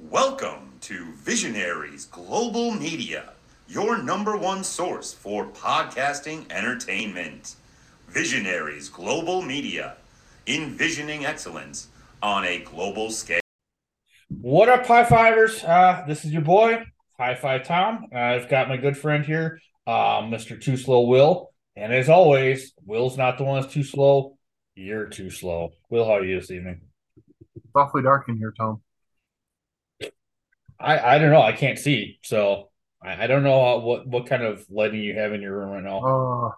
Welcome to Visionaries Global Media, your number one source for podcasting entertainment. Visionaries Global Media, envisioning excellence on a global scale. What up, high fivers? Uh, this is your boy, High Five Tom. I've got my good friend here, uh, Mr. Too Slow Will. And as always, Will's not the one that's too slow. You're too slow. Will, how are you this evening? It's awfully dark in here, Tom. I, I don't know. I can't see. So I, I don't know how, what, what kind of lighting you have in your room right now. Uh,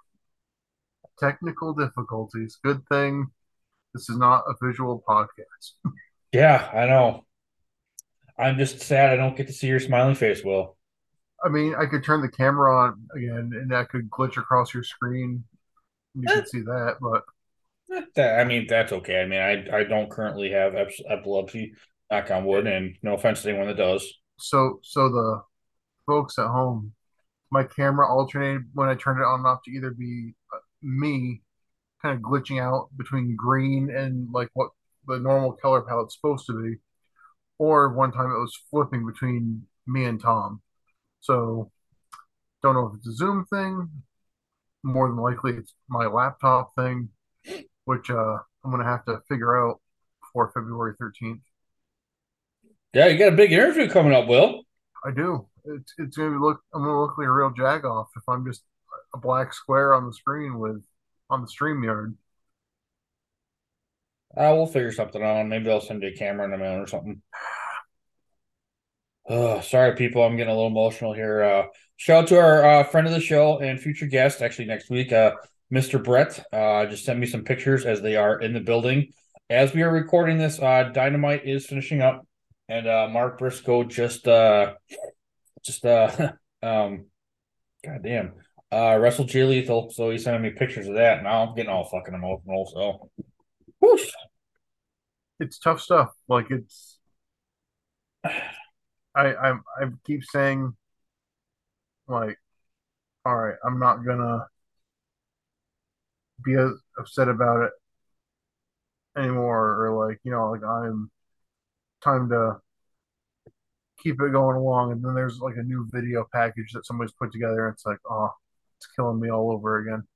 technical difficulties. Good thing this is not a visual podcast. yeah, I know. I'm just sad I don't get to see your smiling face, Will. I mean, I could turn the camera on again, and that could glitch across your screen. You could see that, but that, I mean, that's okay. I mean, I I don't currently have epilepsy, knock on wood, and no offense to anyone that does. So, so the folks at home, my camera alternated when I turned it on and off to either be uh, me kind of glitching out between green and like what the normal color palette's supposed to be, or one time it was flipping between me and Tom. So don't know if it's a Zoom thing. More than likely, it's my laptop thing, which uh, I'm gonna have to figure out for February 13th. Yeah, you got a big interview coming up, Will. I do. It's it's gonna look. I'm gonna look like a real jagoff if I'm just a black square on the screen with on the StreamYard. Uh, we'll figure something out. Maybe I'll send you a camera in a minute or something. Oh, sorry, people. I'm getting a little emotional here. Uh, shout out to our uh, friend of the show and future guest, actually next week, uh, Mr. Brett. Uh, just sent me some pictures as they are in the building. As we are recording this, uh, Dynamite is finishing up, and uh, Mark Briscoe just, uh, just, uh, um, goddamn, uh, wrestled Jay Lethal. So he's sending me pictures of that. Now I'm getting all fucking emotional. So, whoosh. It's tough stuff. Like it's. I I I keep saying like all right, I'm not gonna be as upset about it anymore or like, you know, like I'm time to keep it going along and then there's like a new video package that somebody's put together it's like, oh, it's killing me all over again.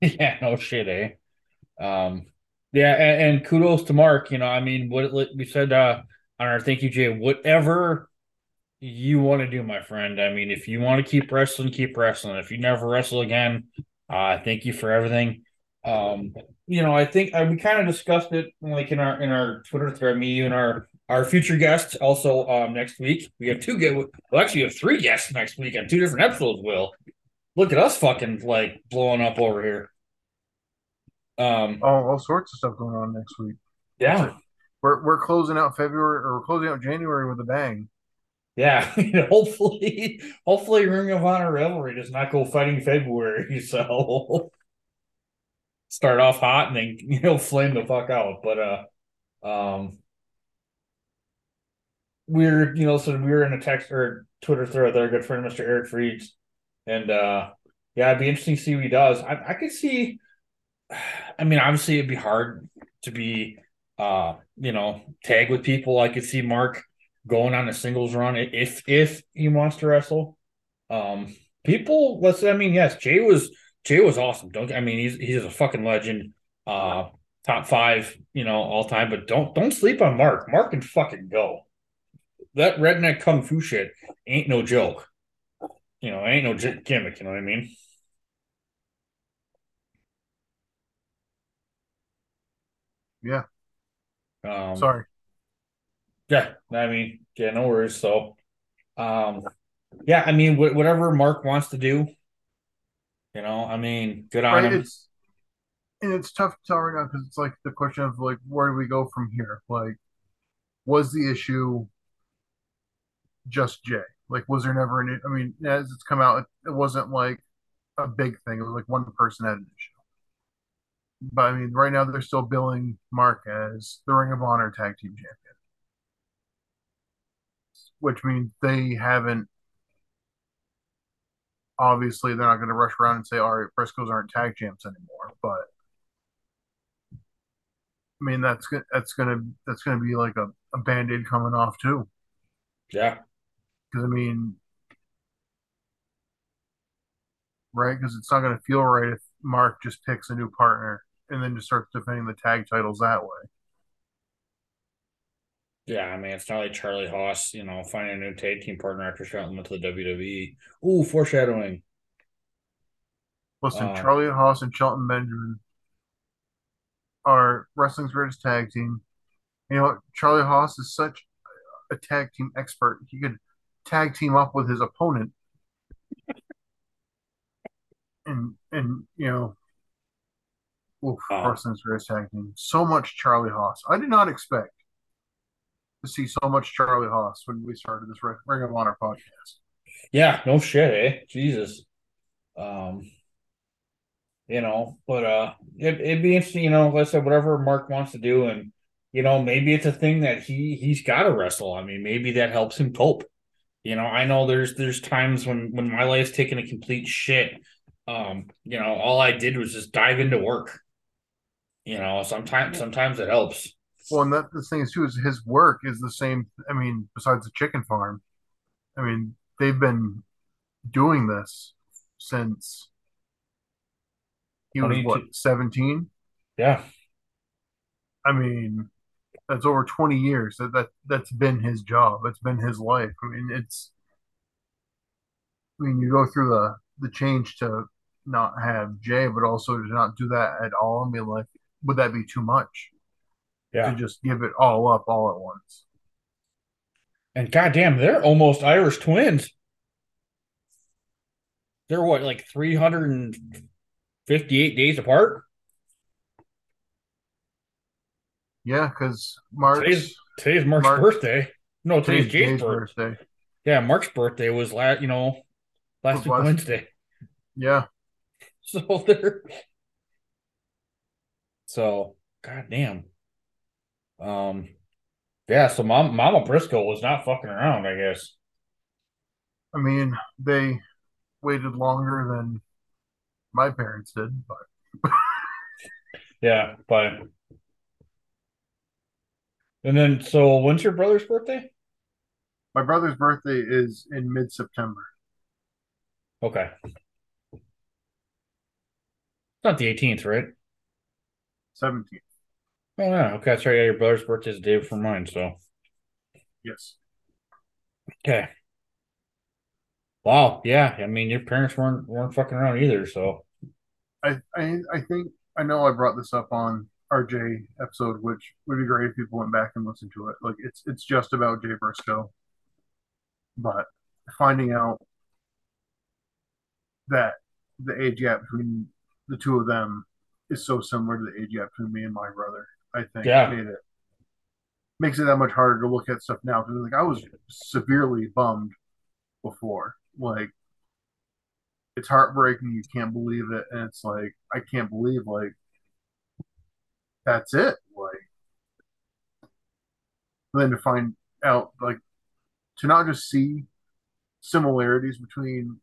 Yeah, no shit, eh? Um yeah, and, and kudos to Mark, you know, I mean what we said uh on our thank you, Jay. Whatever you want to do, my friend. I mean, if you want to keep wrestling, keep wrestling. If you never wrestle again, uh, thank you for everything. Um, you know, I think uh, we kind of discussed it like in our in our Twitter thread. Me, you, and our our future guests also um, next week. We have two get. Well, actually, we have three guests next week on two different episodes. Will look at us fucking like blowing up over here. Um, all, all sorts of stuff going on next week. Yeah, we're we're closing out February or we're closing out January with a bang. Yeah, hopefully, hopefully, Ring of Honor Revelry does not go fighting February. So start off hot and then you know flame the fuck out. But uh, um, we're you know so we were in a text or Twitter thread with our good friend Mr. Eric Freeds, and uh, yeah, it'd be interesting to see what he does. I, I could see. I mean, obviously, it'd be hard to be uh, you know, tag with people. I could see Mark going on a singles run if if he wants to wrestle. Um, people, let's. I mean, yes, Jay was Jay was awesome. Don't I mean he's he's a fucking legend. Uh, top five, you know, all time. But don't don't sleep on Mark. Mark can fucking go. That redneck kung fu shit ain't no joke. You know, ain't no gimmick. You know what I mean? Yeah. Um, Sorry. Yeah, I mean, yeah, no worries. So, um, yeah, I mean, wh- whatever Mark wants to do, you know, I mean, good on right, him. It's, and it's tough to tell right now because it's like the question of like, where do we go from here? Like, was the issue just Jay? Like, was there never an? I mean, as it's come out, it, it wasn't like a big thing. It was like one person had an issue. But I mean, right now they're still billing Mark as the Ring of Honor Tag Team Champion which means they haven't. Obviously, they're not going to rush around and say, "All right, Briscoes aren't tag champs anymore." But I mean, that's that's gonna that's gonna be like a, a band aid coming off too. Yeah. Because I mean, right? Because it's not going to feel right if Mark just picks a new partner and then just starts defending the tag titles that way. Yeah, I mean, it's not like Charlie Haas, you know, finding a new tag team partner after Shelton went to the WWE. Ooh, foreshadowing. Listen, Uh, Charlie Haas and Shelton Benjamin are wrestling's greatest tag team. You know, Charlie Haas is such a tag team expert. He could tag team up with his opponent, and and you know, oof, Oh. wrestling's greatest tag team. So much Charlie Haas. I did not expect to see so much Charlie Haas when we started this Ring Ring of Honor podcast. Yeah, no shit, eh? Jesus. Um, you know, but uh it, it'd be interesting, you know, like I said, whatever Mark wants to do, and you know, maybe it's a thing that he he's gotta wrestle. I mean, maybe that helps him cope. You know, I know there's there's times when when my life's taken a complete shit. Um, you know, all I did was just dive into work. You know, sometimes sometimes it helps. Well, and that the thing is too is his work is the same. I mean, besides the chicken farm, I mean, they've been doing this since he was what seventeen. Yeah. I mean, that's over twenty years. That that that's been his job. That's been his life. I mean, it's. I mean, you go through the the change to not have Jay, but also to not do that at all. I mean, like, would that be too much Yeah. to just give it all up all at once? And goddamn, they're almost Irish twins. They're what, like 358 days apart? Yeah, because Mark's Today's today's Mark's Mark- birthday. No, today's today's Jay's birthday. birthday. Yeah, Mark's birthday was last, you know, last week Wednesday. Yeah, So they're so goddamn. Um, yeah. So Mom, Mama Briscoe was not fucking around. I guess. I mean, they waited longer than my parents did, but Yeah, but. And then, so when's your brother's birthday? my brother's birthday is in mid September. Okay. It's not the 18th, right? 17th. Oh, yeah. Okay. That's right. Yeah, your brother's birthday is day before mine. So, Yes. okay. Wow. Yeah. I mean, your parents weren't weren't fucking around either. So, I, I I think I know I brought this up on RJ episode, which would be great if people went back and listened to it. Like it's it's just about Jay Briscoe. But finding out that the age gap between the two of them is so similar to the age gap between me and my brother, I think Yeah. made it makes it that much harder to look at stuff now. Because like I was severely bummed before. Like it's heartbreaking. You can't believe it, and it's like I can't believe like that's it. Like then to find out like to not just see similarities between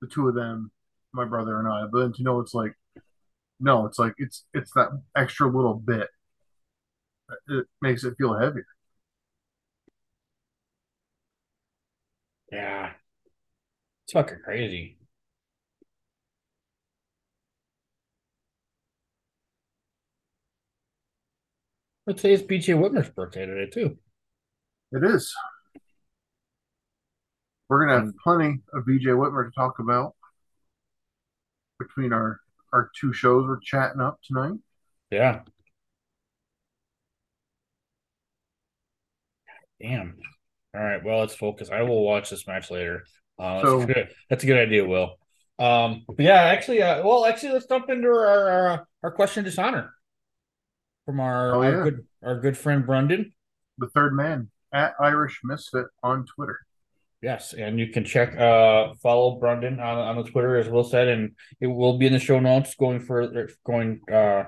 the two of them, my brother and I, but then to know it's like no, it's like it's it's that extra little bit. It makes it feel heavier. yeah. It's fucking crazy. But today's BJ Whitmer's birthday today, too. It is. We're gonna have plenty of BJ Whitmer to talk about between our our two shows we're chatting up tonight. Yeah. Damn. All right. Well, let's focus. I will watch this match later. Uh, that's, So- good. that's a good idea, Will. Um, yeah, actually, uh, well, actually, let's jump into our our, our question dishonor from our, Oh, our good our good friend Brendan. The third man at Irish Misfit on Twitter. Yes, and you can check uh follow Brendan on on the Twitter as Will said, and it will be in the show notes going further going uh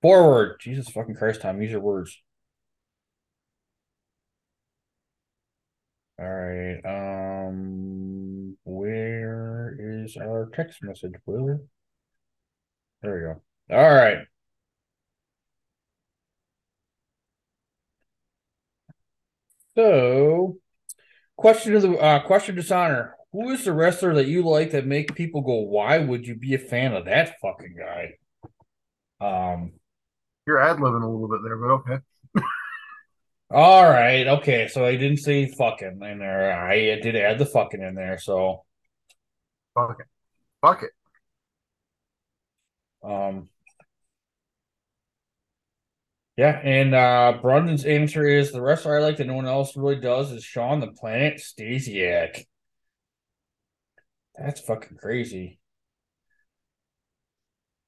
forward. Jesus fucking Christ, Tom, use your words. All right. Um, where is our text message, Will? There we go. All right. So question of the uh, question dishonor. Who is the wrestler that you like that make people go, "Why would you be a fan of that fucking guy?" Um, You're ad libbing a little bit there, but okay. all right, okay. So I didn't say fucking in there. I did add the fucking in there. So Fuck it. Fuck it. Um, yeah, and uh Brandon's answer is the wrestler I like that no one else really does is Shawn the Planet Stasiak. That's fucking crazy.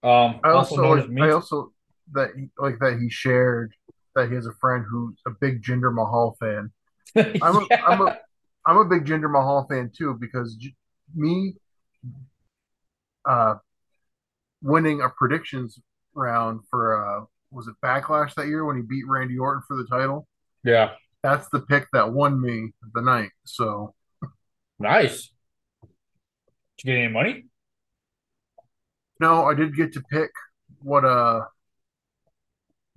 Um, I also, also, like. I also that he, like that he shared that he has a friend who's a big Jinder Mahal fan. I'm a, Yeah. I'm a I'm a big Jinder Mahal fan too because J- me uh winning a predictions round for uh was it Backlash that year when he beat Randy Orton for the title? yeah, That's the pick that won me the night. So nice. Did you get any money? no, I did get to pick what uh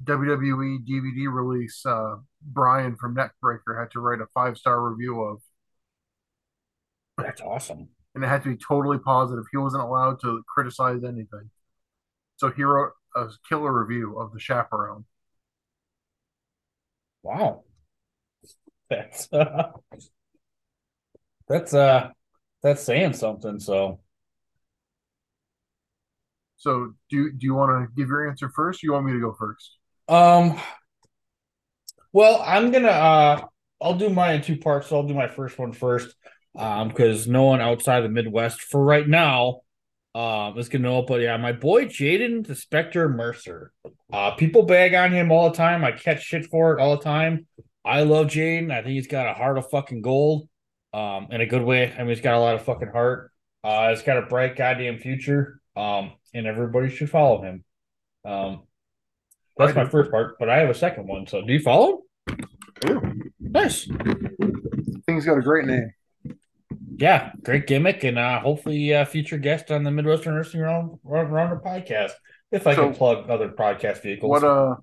WWE DVD release uh Brian from Neckbreaker had to write a five star review of. That's awesome. and it had to be totally positive. He wasn't allowed to criticize anything. So he wrote a killer review of the chaperone. Wow. That's uh, that's uh that's saying something. So So do do you want to give your answer first? Or you want me to go first? Um, well, I'm gonna uh I'll do mine in two parts. So I'll do my first one first. Um, because no one outside the Midwest for right now um is gonna know. But yeah, my boy Jaden the Spectre Mercer. Uh people bag on him all the time. I catch shit for it all the time. I love Jaden. I think he's got a heart of fucking gold. Um, in a good way. I mean, he's got a lot of fucking heart. Uh, he's got a bright goddamn future. Um, and everybody should follow him. Um, that's my first part, but I have a second one. So do you follow? Nice. I think he's got a great name. Yeah, great gimmick, and uh, hopefully uh, future guest on the Midwestern Nursing Round Rounder podcast. If I can plug other podcast vehicles. What uh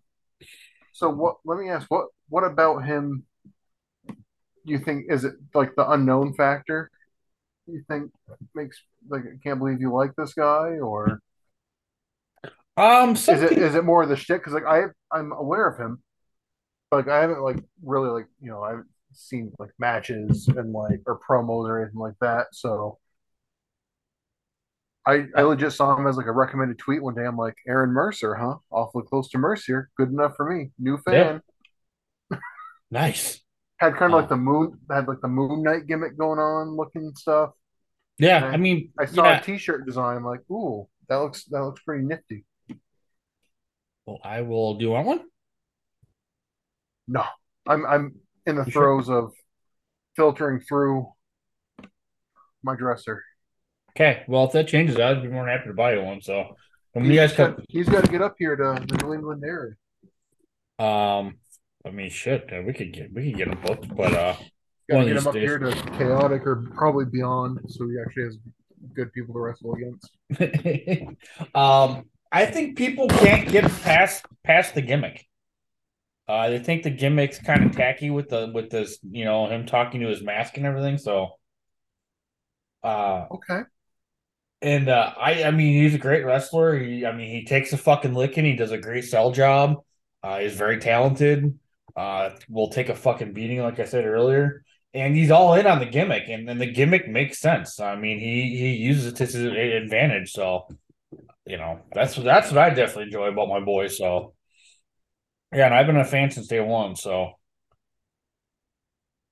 so what let me ask what what about him you think is it like the unknown factor? You think makes like I can't believe you like this guy or um, is it it more of the shit? Because like I I'm aware of him, but like I haven't like really like you know I haven't seen like matches and like or promos or anything like that. So I I legit saw him as like a recommended tweet one day. I'm like Aaron Mercer, huh? Awfully close to Mercer. Good enough for me. New fan. nice. Had kind of Oh. like the moon had like the Moon Knight gimmick going on, looking stuff. Yeah, Okay. I mean, I saw yeah. a T-shirt design. I'm like, ooh, that looks that looks pretty nifty. Well, I will. Do you want one? No, I'm I'm in the You throes of filtering through my dresser. Okay. Well, if that changes, I'd be more than happy to buy you one. So when you He's guys come, he's got to get up here to the New England area. um, I mean, shit, uh, we could get we could get them booked, but uh, Got One get him up days. here to chaotic or probably beyond, so he actually has good people to wrestle against. um, I think people can't get past past the gimmick. Uh, they think the gimmick's kind of tacky with the with this, you know, him talking to his mask and everything. So, uh, Okay, and uh, I, I mean, he's a great wrestler. He, I mean, he takes a fucking licking. He does a great sell job. Uh, he's very talented. Uh, will take a fucking beating, like I said earlier. And he's all in on the gimmick, and, and the gimmick makes sense. I mean, he he uses it to his advantage. So, you know, that's that's what I definitely enjoy about my boy. So, yeah, and I've been a fan since day one. So,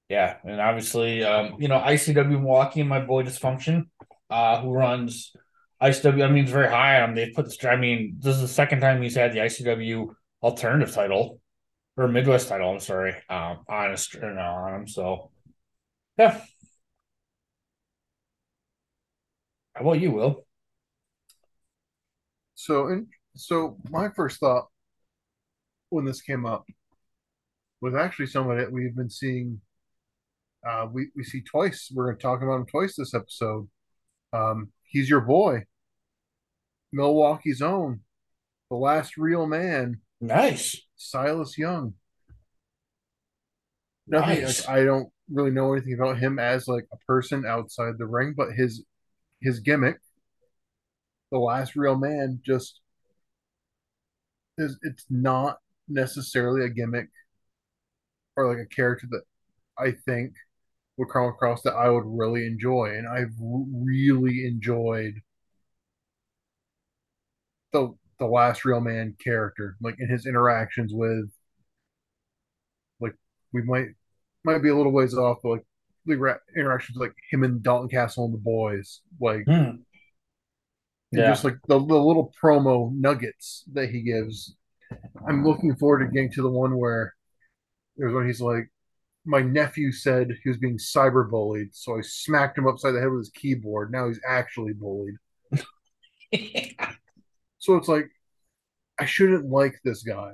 yeah, and obviously, um, you know, ICW Milwaukee and my boy Dysfunction, uh, who runs ICW. I mean, it's very high on him. They put this. I mean, this is the second time he's had the ICW alternative title or Midwest title. I'm sorry, um, honest or no, on him. So, yeah. How about you, Will? so and so my first thought when this came up was actually someone that we've been seeing. Uh, we we see twice. We're going to talk about him twice this episode. Um, he's your boy, Milwaukee's own, the last real man, Nice. Silas Young. Nothing. Nice. Like, I don't really know anything about him as like a person outside the ring, but his his gimmick, the last real man, just is it's not necessarily a gimmick or like a character that I think would come across that I would really enjoy, and I've really enjoyed the the last real man character, like in his interactions with, like we might might be a little ways off, but like the interactions like him and Dalton Castle and the boys, like Hmm. Yeah. just like the, the little promo nuggets that he gives. I'm looking forward to getting to the one where there's when he's like, my nephew said he was being cyberbullied, so I smacked him upside the head with his keyboard. Now he's actually bullied. So it's like, I shouldn't like this guy.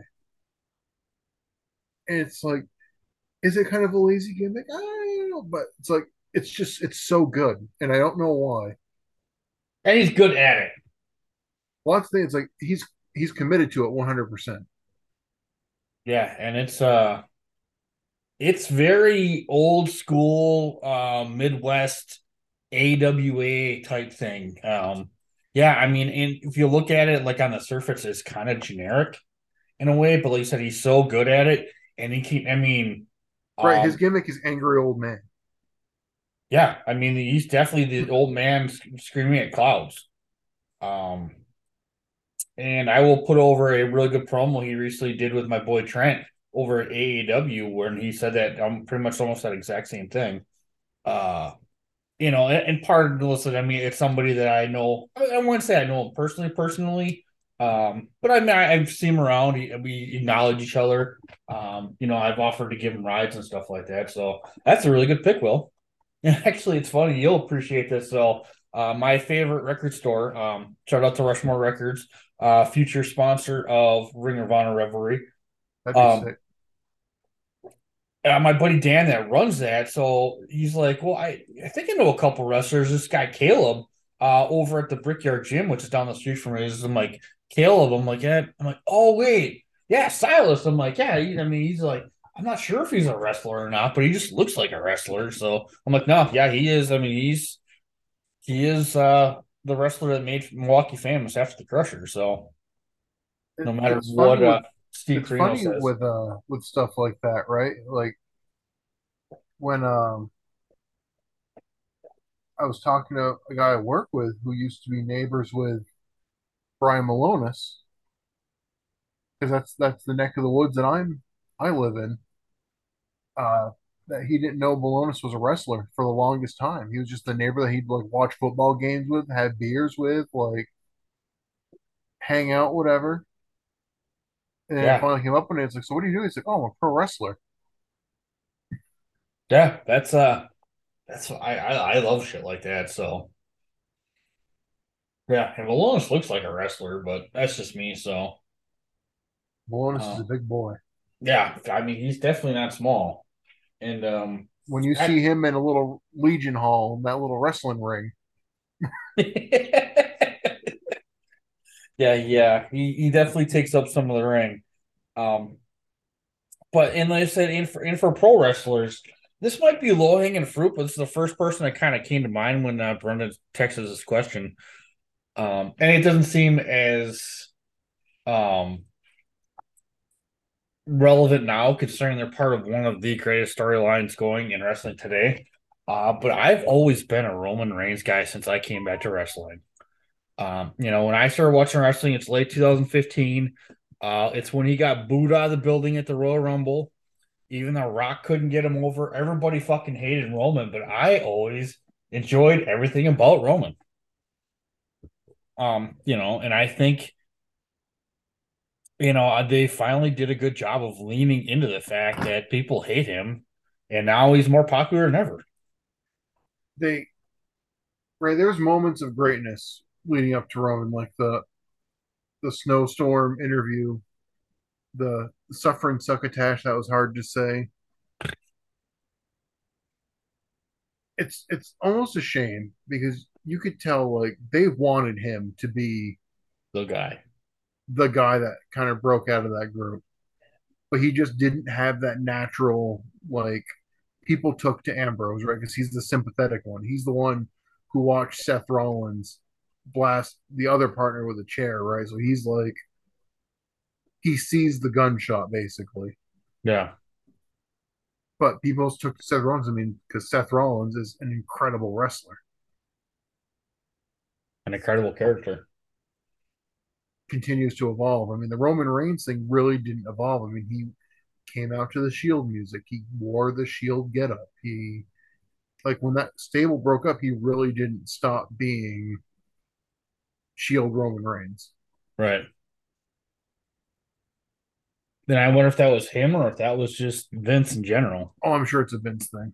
And it's like, is it kind of a lazy gimmick? I don't know, but it's like, it's just, it's so good. And I don't know why. and he's good at it. Lots of things, like, he's, he's committed to it 100%. Yeah, and it's uh it's very old school uh Midwest AWA type thing. Um yeah, I mean, and if you look at it like on the surface, it's kind of generic in a way, but like you said, he's so good at it and he keep I mean Right. um, His gimmick is angry old man. yeah, I mean he's definitely the old man sc- screaming at clouds. Um and I will put over a really good promo he recently did with my boy Trent over at AEW, where he said that I'm pretty much almost that exact same thing. Uh, you know, and, and part of listen, I mean, it's somebody that I know. I, I wouldn't say I know him personally, personally, um, but I mean, I, I've seen him around. He, we acknowledge each other. Um, you know, I've offered to give him rides and stuff like that. So that's a really good pick, Will. Actually, it's funny. You'll appreciate this. So, uh, my favorite record store. Um, shout out to Rushmore Records uh, future sponsor of Ring of Honor Revelry. Um, sick. Uh, my buddy Dan that runs that, so he's like, "Well, I, I think I know a couple wrestlers. This guy Caleb, uh, over at the Brickyard Gym, which is down the street from me. I'm like, Caleb. I'm like, yeah. I'm like, oh wait, yeah, Silas. I'm like, yeah. He, I mean, he's like, I'm not sure if he's a wrestler or not, but he just looks like a wrestler. So I'm like, no, yeah, he is. I mean, he's he is uh the wrestler that made Milwaukee famous after the Crusher. So no matter it's what uh, Steve it's Corino funny says. with uh with stuff like that, right? Like when um I was talking to a guy I work with who used to be neighbors with Brian Milonas, because that's that's the neck of the woods that I'm I live in. Uh, that he didn't know Milonas was a wrestler for the longest time. He was just the neighbor that he'd like watch football games with, have beers with, like hang out, whatever. And Yeah. Finally came up one day. It's like, so what do you do? He's like, oh, I'm a pro wrestler. Yeah, that's uh that's I I, I love shit like that. So yeah, and Milonas looks like a wrestler, but that's just me. So Milonas is Oh. a big boy. yeah, I mean he's definitely not small. And um When you I- see him in a little Legion Hall, in that little wrestling ring, yeah, yeah, he, he definitely takes up some of the ring. Um but and like I said, in for in for pro wrestlers, this might be low hanging fruit, but this is the first person that kind of came to mind when uh, Brenda texted this question. Um, and it doesn't seem as um relevant now, considering they're part of one of the greatest storylines going in wrestling today. Uh, but I've always been a Roman Reigns guy since I came back to wrestling. Um, you know, when I started watching wrestling, it's late 2015. Uh, it's when he got booed out of the building at the Royal Rumble. Even though Rock couldn't get him over, everybody fucking hated Roman, but I always enjoyed everything about Roman. Um, you know, and I think you know, uh, they finally did a good job of leaning into the fact that people hate him, and now he's more popular than ever. they right there's moments of greatness leading up to Roman, like the the snowstorm interview, the suffering succotash that was hard to say. It's it's almost a shame because you could tell like they wanted him to be The guy. The guy that kind of broke out of that group. But he just didn't have that natural like people took to Ambrose, right? Because he's the sympathetic one. He's the one who watched Seth Rollins blast the other partner with a chair, right? So he's like, he sees the gunshot basically. Yeah. But people took to Seth Rollins, I mean, because Seth Rollins is an incredible wrestler. An incredible character. Continues to evolve. I mean, the Roman Reigns thing really didn't evolve. I mean, he came out to the Shield music. He wore the Shield getup. He, like, when that stable broke up, he really didn't stop being Shield Roman Reigns. Right. Then I wonder if that was him or if that was just Vince in general. Oh, I'm sure it's a Vince thing.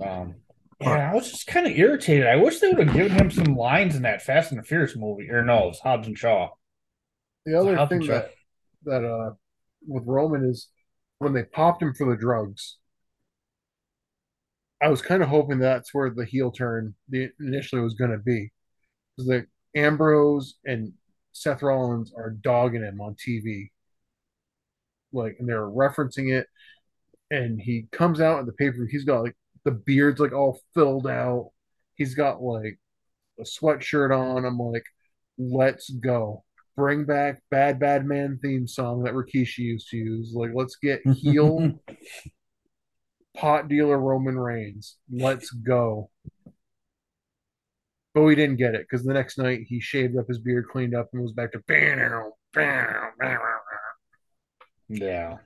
Um, yeah, I was just kind of irritated. I wish they would have given him some lines in that Fast and the Furious movie. Or no, it's Hobbs and Shaw. The other Hobbs thing that that uh with Roman is when they popped him for the drugs. I was kind of hoping that's where the heel turn the initially was going to be, because the Ambrose and Seth Rollins are dogging him on TV, like, and they're referencing it, and he comes out in the paper. He's got like the beard's like all filled out. He's got like a sweatshirt on. I'm like, let's go. Bring back Bad Bad Man theme song that Rikishi used to use. Like, let's get heel pot dealer Roman Reigns. Let's go. But we didn't get it because the next night he shaved up his beard, cleaned up, and was back to bam, bam, bam. Yeah.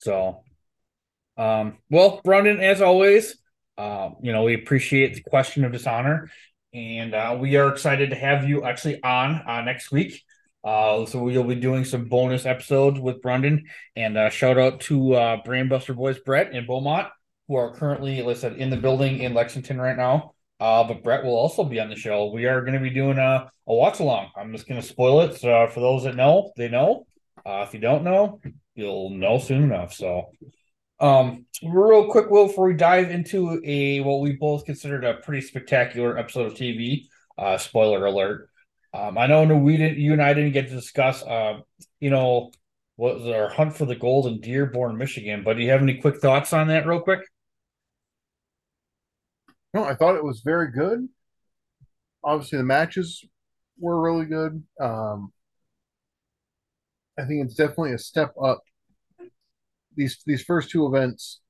So, um, well, Brendan, as always, uh, you know, we appreciate the question of dishonor, and uh, we are excited to have you actually on uh, next week. Uh, so we'll be doing some bonus episodes with Brendan, and uh, shout out to uh, Brainbuster Boys Brett and Beaumont, who are currently, said, in the building in Lexington right now. Uh, but Brett will also be on the show. We are going to be doing a, a watch along. I'm just going to spoil it. So for those that know, they know. Uh, if you don't know, you'll know soon enough. So, um, real quick, Will, before we dive into a what we both considered a pretty spectacular episode of TV. Uh, spoiler alert. Um, I know we didn't, you and I didn't get to discuss, uh, you know, what was our hunt for the golden Dearborn, Michigan. But do you have any quick thoughts on that, real quick? No, I thought it was very good. Obviously, the matches were really good. Um, I think it's definitely a step up. These these first two events,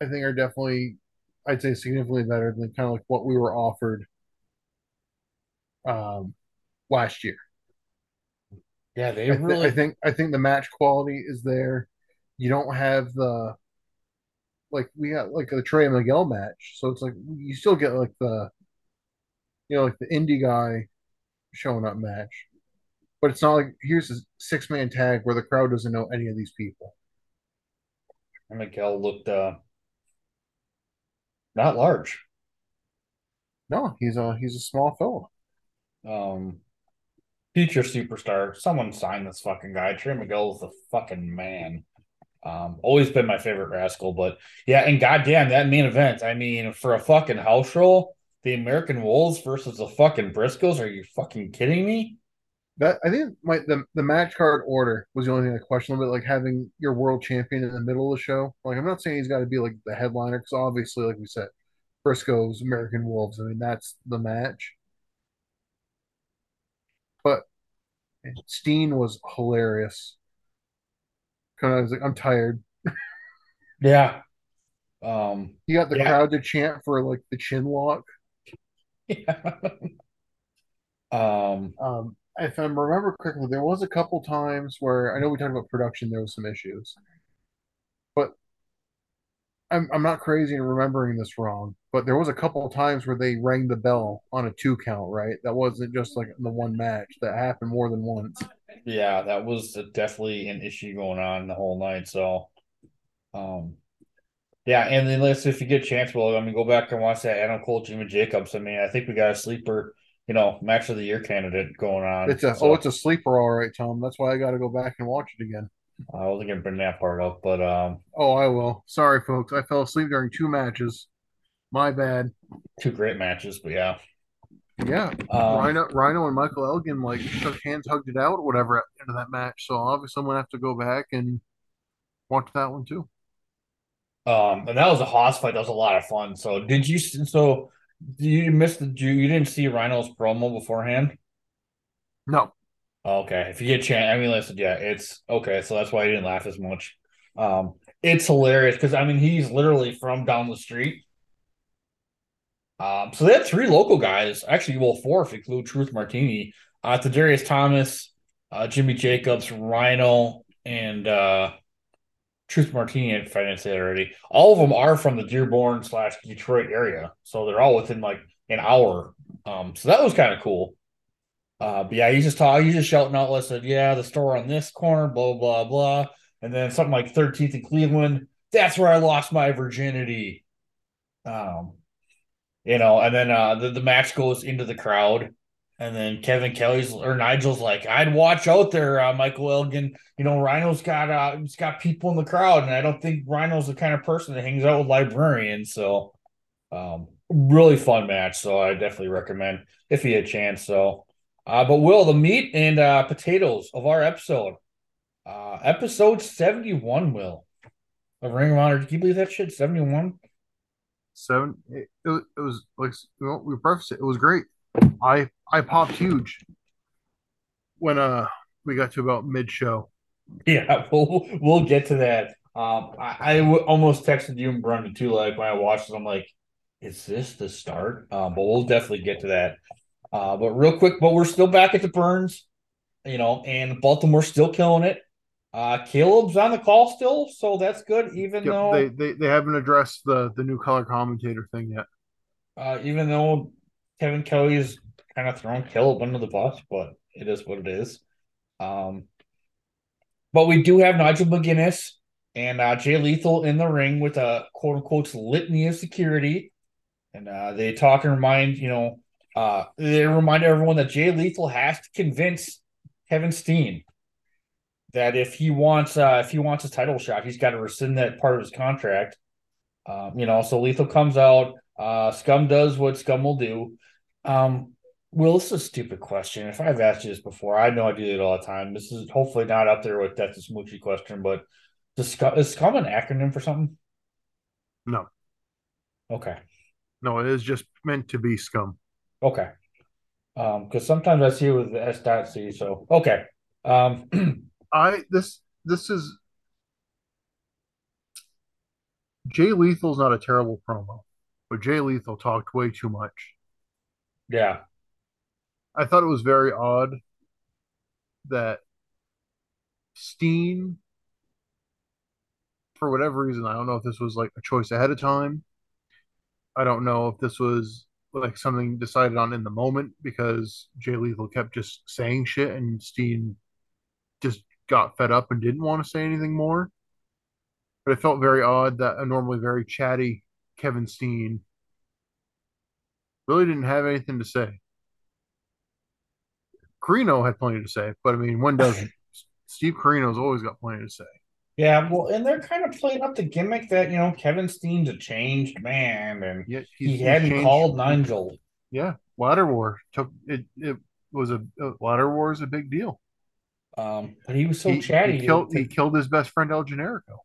I think, are definitely, I'd say, significantly better than kind of like what we were offered um, last year. Yeah, they I, th- really. I think I think the match quality is there. You don't have the like we got like the Trey Miguel match, so it's like you still get like the you know like the indie guy showing up match, but it's not like here's a six man tag where the crowd doesn't know any of these people. Miguel looked uh, not large. No, he's a he's a small fellow. Um, future superstar. Someone sign this fucking guy. Trey Miguel is the fucking man. Um, always been my favorite rascal, but yeah, and goddamn that main event. I mean, for a fucking house roll, the American Wolves versus the fucking Briscoes. Are you fucking kidding me? That I think my the, the match card order was the only thing I questioned a little bit, like having your world champion in the middle of the show. Like I'm not saying he's got to be like the headliner, because obviously, like we said, Briscoes, American Wolves. I mean, that's the match. But Steen was hilarious. Kind of was like, I'm tired. Yeah. Um. He got the Yeah. crowd to chant for like the chin lock. Yeah. um. Um, if I remember correctly, there was a couple times where I know we talked about production, there was some issues. But I'm I'm not crazy in remembering this wrong, but there was a couple times where they rang the bell on a two count, right? That wasn't just like the one match. That happened more than once. Yeah, that was definitely an issue going on the whole night. So, um, yeah, and then let's if you get a chance, well, I mean, go back and watch that Adam Cole, Jimmy Jacobs. I mean, I think we got a sleeper, you know, match of the year candidate going on. It's a So, oh, it's a sleeper, all right, Tom. That's why I got to go back and watch it again. I wasn't gonna bring that part up, but um, Oh, I will. Sorry, folks. I fell asleep during two matches. My bad. two great matches. But yeah, Yeah, um, Rhino, Rhino, and Michael Elgin like shook hands, hugged it out, or whatever at the end of that match. So obviously, I'm gonna have to go back and watch that one too. Um, and that was a Haas fight. That was a lot of fun. So did you? So you missed the you, you didn't see Rhino's promo beforehand? No. Okay, if you get a chance, I mean, listen, yeah, it's okay. So that's why you didn't laugh as much. Um, it's hilarious because I mean he's literally from down the street. Um, so they had three local guys, actually, well, four if you include Truth Martini, uh, Darius Thomas, uh, Jimmy Jacobs, Rhino, and uh, Truth Martini. and it already, all of them are from the Dearborn slash Detroit area, so they're all within like an hour. Um, so that was kind of cool. Uh, but yeah, he's just talking, he's just shouting out, listen, yeah, the store on this corner, blah, blah, blah. And then something like 13th in Cleveland, that's where I lost my virginity. Um, you know, and then uh the, the match goes into the crowd. And then Kevin Kelly's or Nigel's like, I'd watch out there, uh, Michael Elgin. You know, Rhino's got uh he's got people in the crowd, and I don't think Rhino's the kind of person that hangs out with librarians. So um really fun match. So I definitely recommend if you had a chance. So uh, but Will, the meat and uh, potatoes of our episode, uh, episode 71, Will, of Ring of Honor. Can you believe that shit? 71? Seven. It, it, was like we prefaced it. It was great. I I popped huge when uh we got to about mid show. Yeah, we'll we'll get to that. Um, I, I w- almost texted you and Brendan too. Like when I watched it, I'm like, "Is this the start?" Uh, but we'll definitely get to that. Uh, but real quick, but we're still back at the Burns, you know, and Baltimore's still killing it. Uh, Caleb's on the call still, so that's good. Even Yep, though they, they they haven't addressed the the new color commentator thing yet. uh, even though Kevin Kelly is kind of throwing Caleb under the bus, but it is what it is. Um, but we do have Nigel McGuinness and uh, Jay Lethal in the ring with a quote unquote litany of security, and uh, they talk and remind you know uh, they remind everyone that Jay Lethal has to convince Kevin Steen that if he wants uh, if he wants a title shot, he's got to rescind that part of his contract. Um, you know, so Lethal comes out. Uh, Scum does what Scum will do. Um, Will, this is a stupid question. If I've asked you this before, I know I do it all the time. This is hopefully not up there with that's a smoochy question, but does Scum, is Scum an acronym for something? No, Okay. no, it is just meant to be scum. Okay. Um, because sometimes I see it with the S dot C. So okay. Um, I this this is Jay Lethal's not a terrible promo, but Jay Lethal talked way too much. Yeah. I thought it was very odd that Steen, for whatever reason, I don't know if this was like a choice ahead of time. I don't know if this was like something decided on in the moment because Jay Lethal kept just saying shit and Steen just got fed up and didn't want to say anything more. But it felt very odd that a normally very chatty Kevin Steen really didn't have anything to say. Corino had plenty to say, but I mean, when doesn't? Steve Corino's always got plenty to say. Yeah, well, and they're kind of playing up the gimmick that you know Kevin Steen's a changed man, and Yet he hadn't changed- called Nigel. Yeah, water war took it. It was a water war is a big deal. Um, but he was so he, chatty. He killed, he killed his best friend El Generico.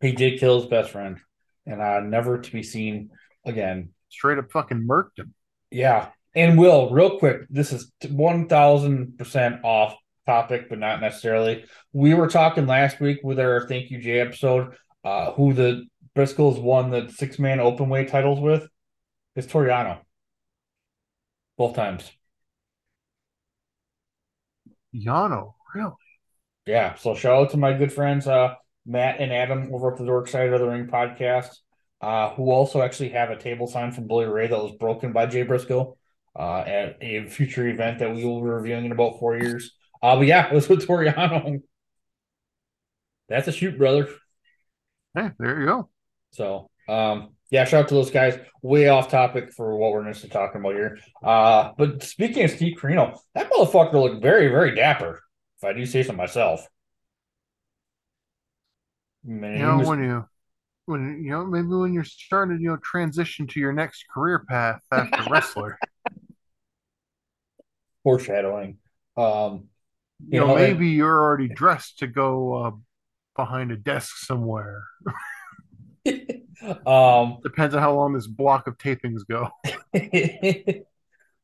He did kill his best friend, and uh, never to be seen again. Straight up fucking murked him. Yeah, and Will, real quick, this is one thousand percent off topic, but not necessarily. We were talking last week with our Thank You Jay episode, uh, who the Briscoes won the six man open weight titles with. It's Toru Yano. Both times. Yano, really? Yeah. So shout out to my good friends uh Matt and Adam over at the Dork Side of the Ring podcast, uh, who also actually have a table sign from Bully Ray that was broken by Jay Briscoe uh at a future event that we will be reviewing in about four years. Uh but yeah, it was with Toru Yano. That's a shoot, brother. Hey, there you go. So um yeah, shout out to those guys. Way off topic for what we're necessarily talking about here. Uh but speaking of Steve Corino, that motherfucker looked very, very dapper, if I do say so myself. Man, You know was- when you when you know maybe when you're starting you know transition to your next career path after wrestler. foreshadowing. Um, You know, maybe you're already dressed to go uh, behind a desk somewhere. Um, Depends on how long this block of tapings go.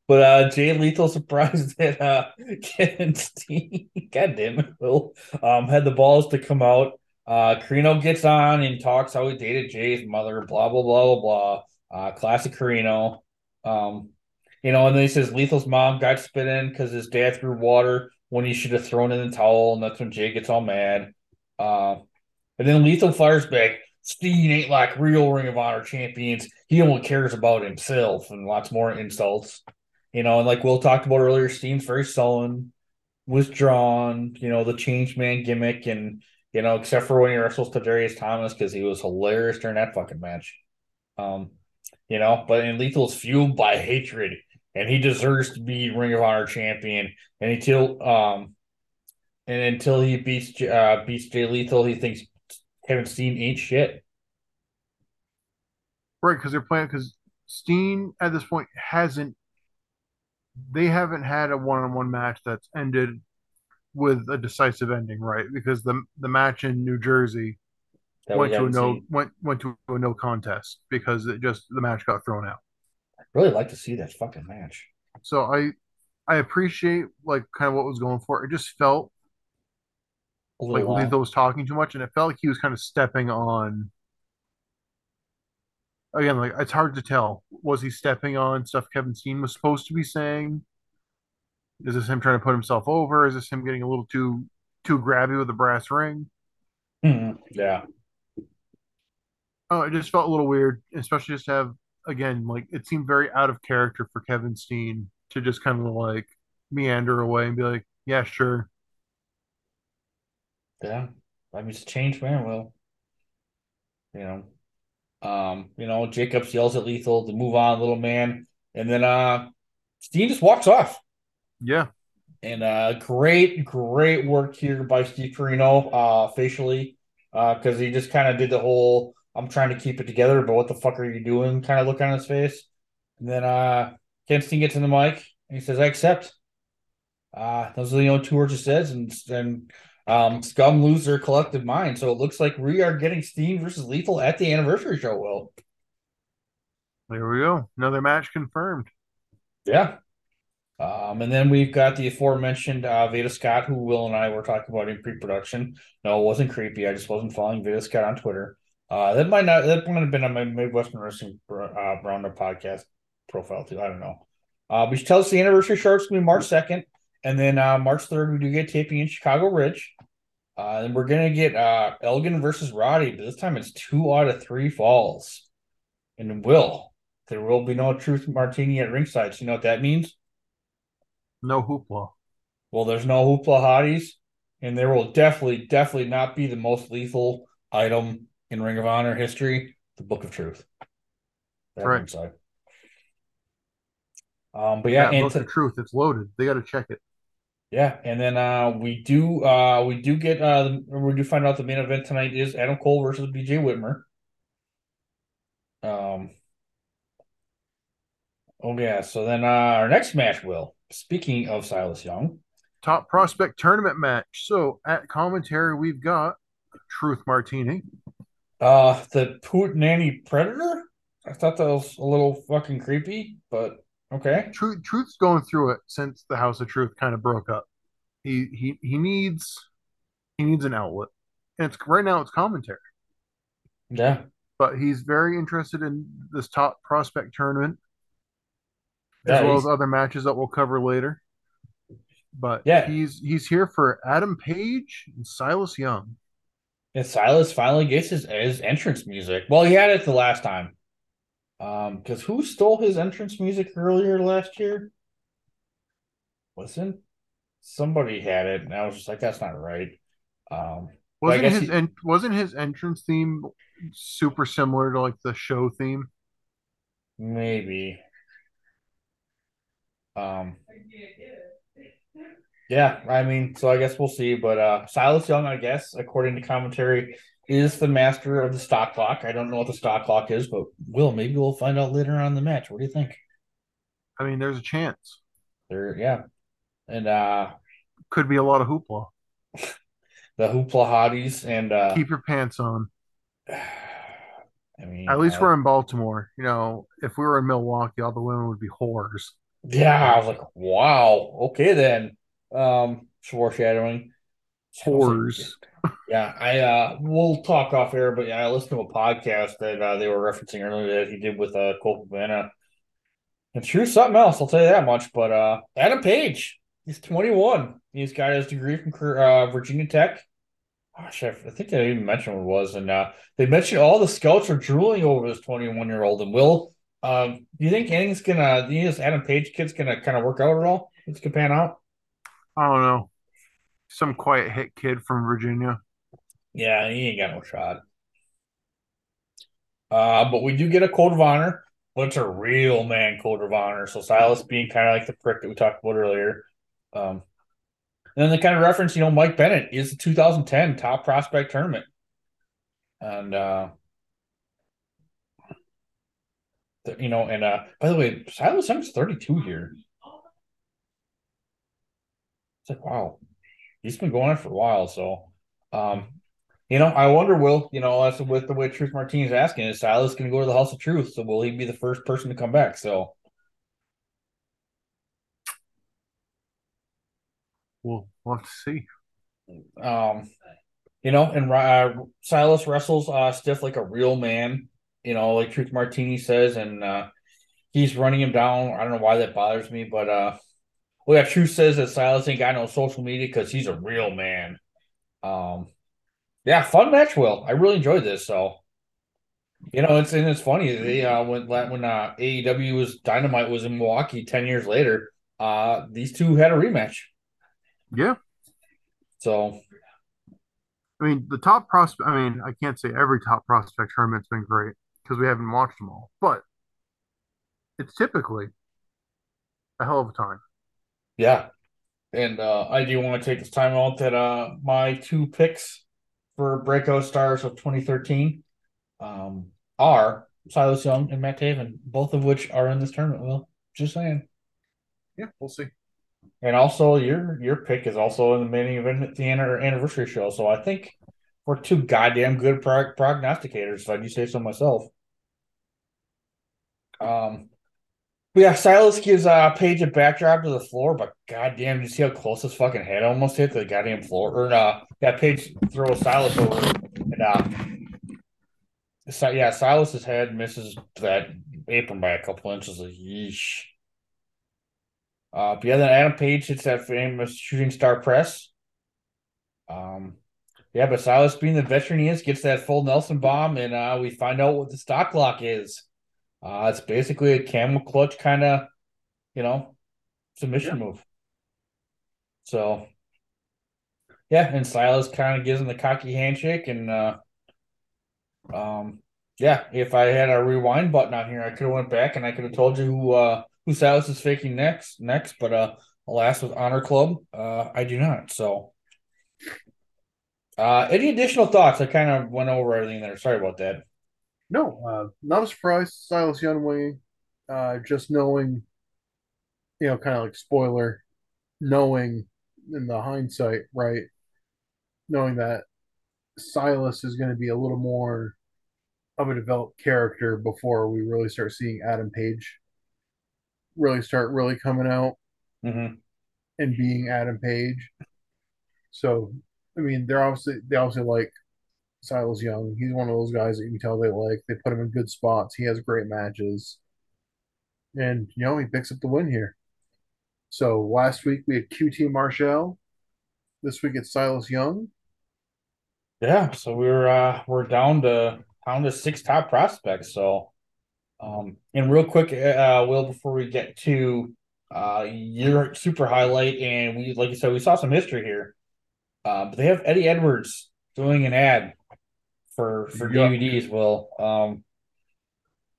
but uh Jay Lethal surprised that uh Kevin Steen, god damn it, Will, um, had the balls to come out. Uh Corino gets on and talks how he dated Jay's mother, blah blah blah blah blah. Uh classic Corino. Um, you know, and then he says Lethal's mom got spit in because his dad threw water when he should have thrown in the towel, and that's when Jay gets all mad. Uh, and then Lethal fires back. Steen ain't like real Ring of Honor champions. He only cares about himself and lots more insults. You know, and like Will talked about earlier, Steen's very sullen, withdrawn, you know, the change man gimmick, and you know, except for when he wrestles Tadarius Thomas because he was hilarious during that fucking match. Um, you know, but in Lethal's fueled by hatred, and he deserves to be Ring of Honor champion. And until um, and until he beats uh beats Jay Lethal, he thinks Kevin Steen ain't shit. Right, because they're playing because Steen at this point hasn't they haven't had a one-on-one match that's ended with a decisive ending, right? Because the the match in New Jersey That went we to a no seen. went went to a no contest because it just the match got thrown out. I really like to see that fucking match. So I I appreciate like kind of what was going for. It just felt like long. Lethal was talking too much, and it felt like he was kind of stepping on. Again, like it's hard to tell. Was he stepping on stuff Kevin Steen was supposed to be saying? Is this him trying to put himself over? Is this him getting a little too too grabby with the brass ring? Mhm. Yeah. Oh, it just felt a little weird, especially just to have again like it seemed very out of character for Kevin Steen to just kind of like meander away and be like, "Yeah, sure." Yeah. I mean, it's a change, man. Well, you know, um, you know, Jacobs yells at Lethal to move on, little man, and then uh, Steen just walks off. Yeah, And uh, great, great work here by Steve Corino, uh, facially, uh, because he just kind of did the whole "I'm trying to keep it together, but what the fuck are you doing?" kind of look on his face. And then uh, Ken Steen gets in the mic and he says, "I accept." Uh, those are the only two words he says, and and um, Scum lose their collective mind. So it looks like we are getting Steen versus Lethal at the anniversary show. Will, there we go. Another match confirmed. yeah. Um, and then we've got the aforementioned uh, Veda Scott, who Will and I were talking about in pre-production. No, it wasn't creepy. I just wasn't following Veda Scott on Twitter. Uh, that might not. That might have been on my Midwestern Wrestling uh, Roundup podcast profile too. I don't know. Uh, but she tells us the anniversary show is going to be March second, and then uh, March third we do get taping in Chicago Ridge. Uh, and we're gonna get uh, Elgin versus Roddy, but this time it's two out of three falls. And Will, there will be no truth martini at ringside. So you know what that means? No hoopla. Well, there's no hoopla hotties, and there will definitely, definitely not be the most lethal item in Ring of Honor history, the Book of Truth. That Right. ringside. Um, but yeah, Yeah, book to- of truth. It's loaded. They got to check it. yeah, and then uh we do uh we do get uh we do find out the main event tonight is Adam Cole versus BJ Whitmer. Um oh yeah, so then uh our next match will speaking of Silas Young, Top prospect tournament match. So at commentary, we've got Truth Martini. uh the Poot Nanny Predator. I thought that was a little fucking creepy, but okay. Truth, Truth's going through it since the House of Truth kind of broke up. He he he needs he needs an outlet, and it's right now it's commentary. Yeah. But he's very interested in this top prospect tournament, as Yeah, well as other matches that we'll cover later. But Yeah. he's he's here for Adam Page and Silas Young. And Silas finally gets his, his entrance music. Well, he had it the last time. Um, because who stole his entrance music earlier last year? Wasn't somebody had it, and I was just like, that's not right. Um, Wasn't his he- en- wasn't his entrance theme super similar to like the show theme? maybe. Um, yeah, I mean, so I guess we'll see. But uh Silas Young, I guess, according to commentary, is the master of the stock clock. I don't know what the stock clock is, but Will, maybe we'll find out later on in the match. What do you think? I mean, there's a chance. There, yeah. And uh Could be a lot of hoopla. the hoopla hotties and uh Keep your pants on. I mean, At least uh, we're in Baltimore. You know, if we were in Milwaukee, all the women would be whores. Yeah. I was like, wow, okay then. Um, foreshadowing. Whores. Yeah, I uh we'll talk off air, but yeah, I listened to a podcast that uh, they were referencing earlier that he did with uh Colt Cabana. And true something else, I'll tell you that much. But uh Adam Page, he's 21. He's got his degree from uh, Virginia Tech. Gosh, I think they even mentioned what it was, and uh they mentioned all the scouts are drooling over this 21 year old. And Will, um, do you think anything's gonna do you think this Adam Page kid's gonna kind of work out at all? It's gonna pan out? I don't know. Some quiet hit kid from Virginia. Yeah, he ain't got no shot. Uh, but we do get a code of honor, but it's a real man code of honor. So Silas being kind of like the prick that we talked about earlier. Um, and then they kind of reference, you know, Mike Bennett is the 2010 top prospect tournament. And uh the, you know, and uh by the way, Silas Young's 32 here. It's like, wow, he's been going on for a while. So um you know, I wonder, will, you know, that's with the way Truth Martini's asking, is Silas going to go to the House of Truth? So will he be the first person to come back? So We'll, have to see. um you know, and uh, Silas wrestles uh stiff like a real man, you know, like Truth Martini says, and uh he's running him down. I don't know why that bothers me, but uh well yeah, Truth says that Silas ain't got no social media because he's a real man. Um yeah, fun match, Will. I really enjoyed this. So, you know, it's and it's funny. They uh when when uh AEW was Dynamite was in Milwaukee ten years later, uh these two had a rematch. Yeah. So I mean, the top prospect, I mean, I can't say every top prospect tournament's been great because we haven't watched them all, but it's typically a hell of a time. yeah. And uh I do want to take this time out that uh my two picks for breakout stars of 2013 um are Silas Young and Matt Taven, both of which are in this tournament. Well, just saying. Yeah, we'll see. And also, your your pick is also in the main event at the anniversary show. So I think we're two goddamn good prog- prognosticators, if I do say so myself. Um, but yeah, Silas gives uh, Page a backdrop to the floor, but goddamn, you see how close his fucking head almost hit the goddamn floor? Or uh, yeah, Page throws Silas over, and uh, so, yeah, Silas's head misses that apron by a couple inches. Like, yeesh. Uh, but yeah, then Adam Page hits that famous shooting star press. Um, yeah, but Silas, being the veteran he is, gets that full Nelson bomb, and uh, we find out what the stock lock is. Uh, it's basically a camel clutch kind of, you know, submission Yeah. move. So, yeah, and Silas kind of gives him the cocky handshake, and uh, um, yeah, if I had a rewind button on here, I could have went back and I could have told you who uh who Silas is faking next next, but uh alas with Honor Club, uh I do not. So uh any additional thoughts? I kind of went over everything there. Sorry about that. No, uh, not a surprise. Silas Youngway, uh, just knowing, you know, kind of like spoiler, knowing in the hindsight, right? Knowing that Silas is going to be a little more of a developed character before we really start seeing Adam Page really start really coming out Mm-hmm. and being Adam Page. So, I mean, they're obviously they obviously like Silas Young. He's one of those guys that you can tell they like. They put him in good spots. He has great matches, and you know he picks up the win here. So last week we had QT Marshall. This week it's Silas Young. Yeah, so we're uh we're down to down to six top prospects. So um and real quick, uh Will, before we get to uh your super highlight and we like you said, we saw some history here. Uh, but they have Eddie Edwards doing an ad for for Yuck. DVDs. Will um.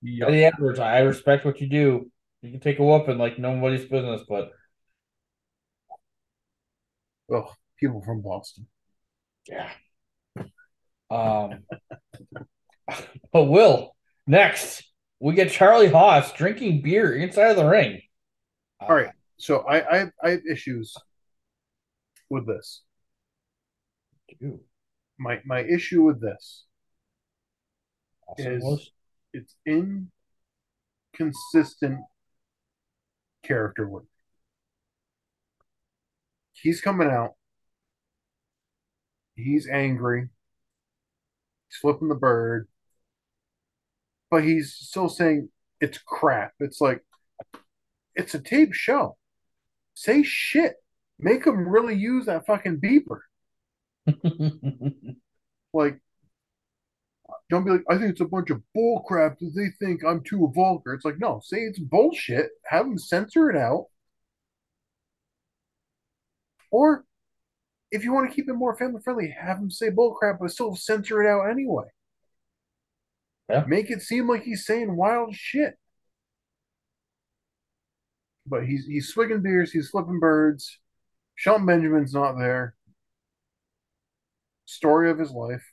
Eddie Edwards, I respect what you do. You can take a whooping like nobody's business, but Ugh, people from Boston. yeah. Um, but Will next we get Charlie Haas drinking beer inside of the ring. All right. So I I, I have issues with this. Uh, My my issue with this. Is- it's inconsistent character work. He's coming out. He's angry. He's flipping the bird. But he's still saying it's crap. It's like it's a tape show. Say shit. Make him really use that fucking beeper. Like, don't be like, I think it's a bunch of bull crap that they think I'm too vulgar. It's like, no, say it's bullshit. Have them censor it out. Or if you want to keep it more family friendly, have them say bull crap, but still censor it out anyway. Yeah. Make it seem like he's saying wild shit. But he's he's swigging beers, he's flipping birds. Shelton Benjamin's not there. Story of his life.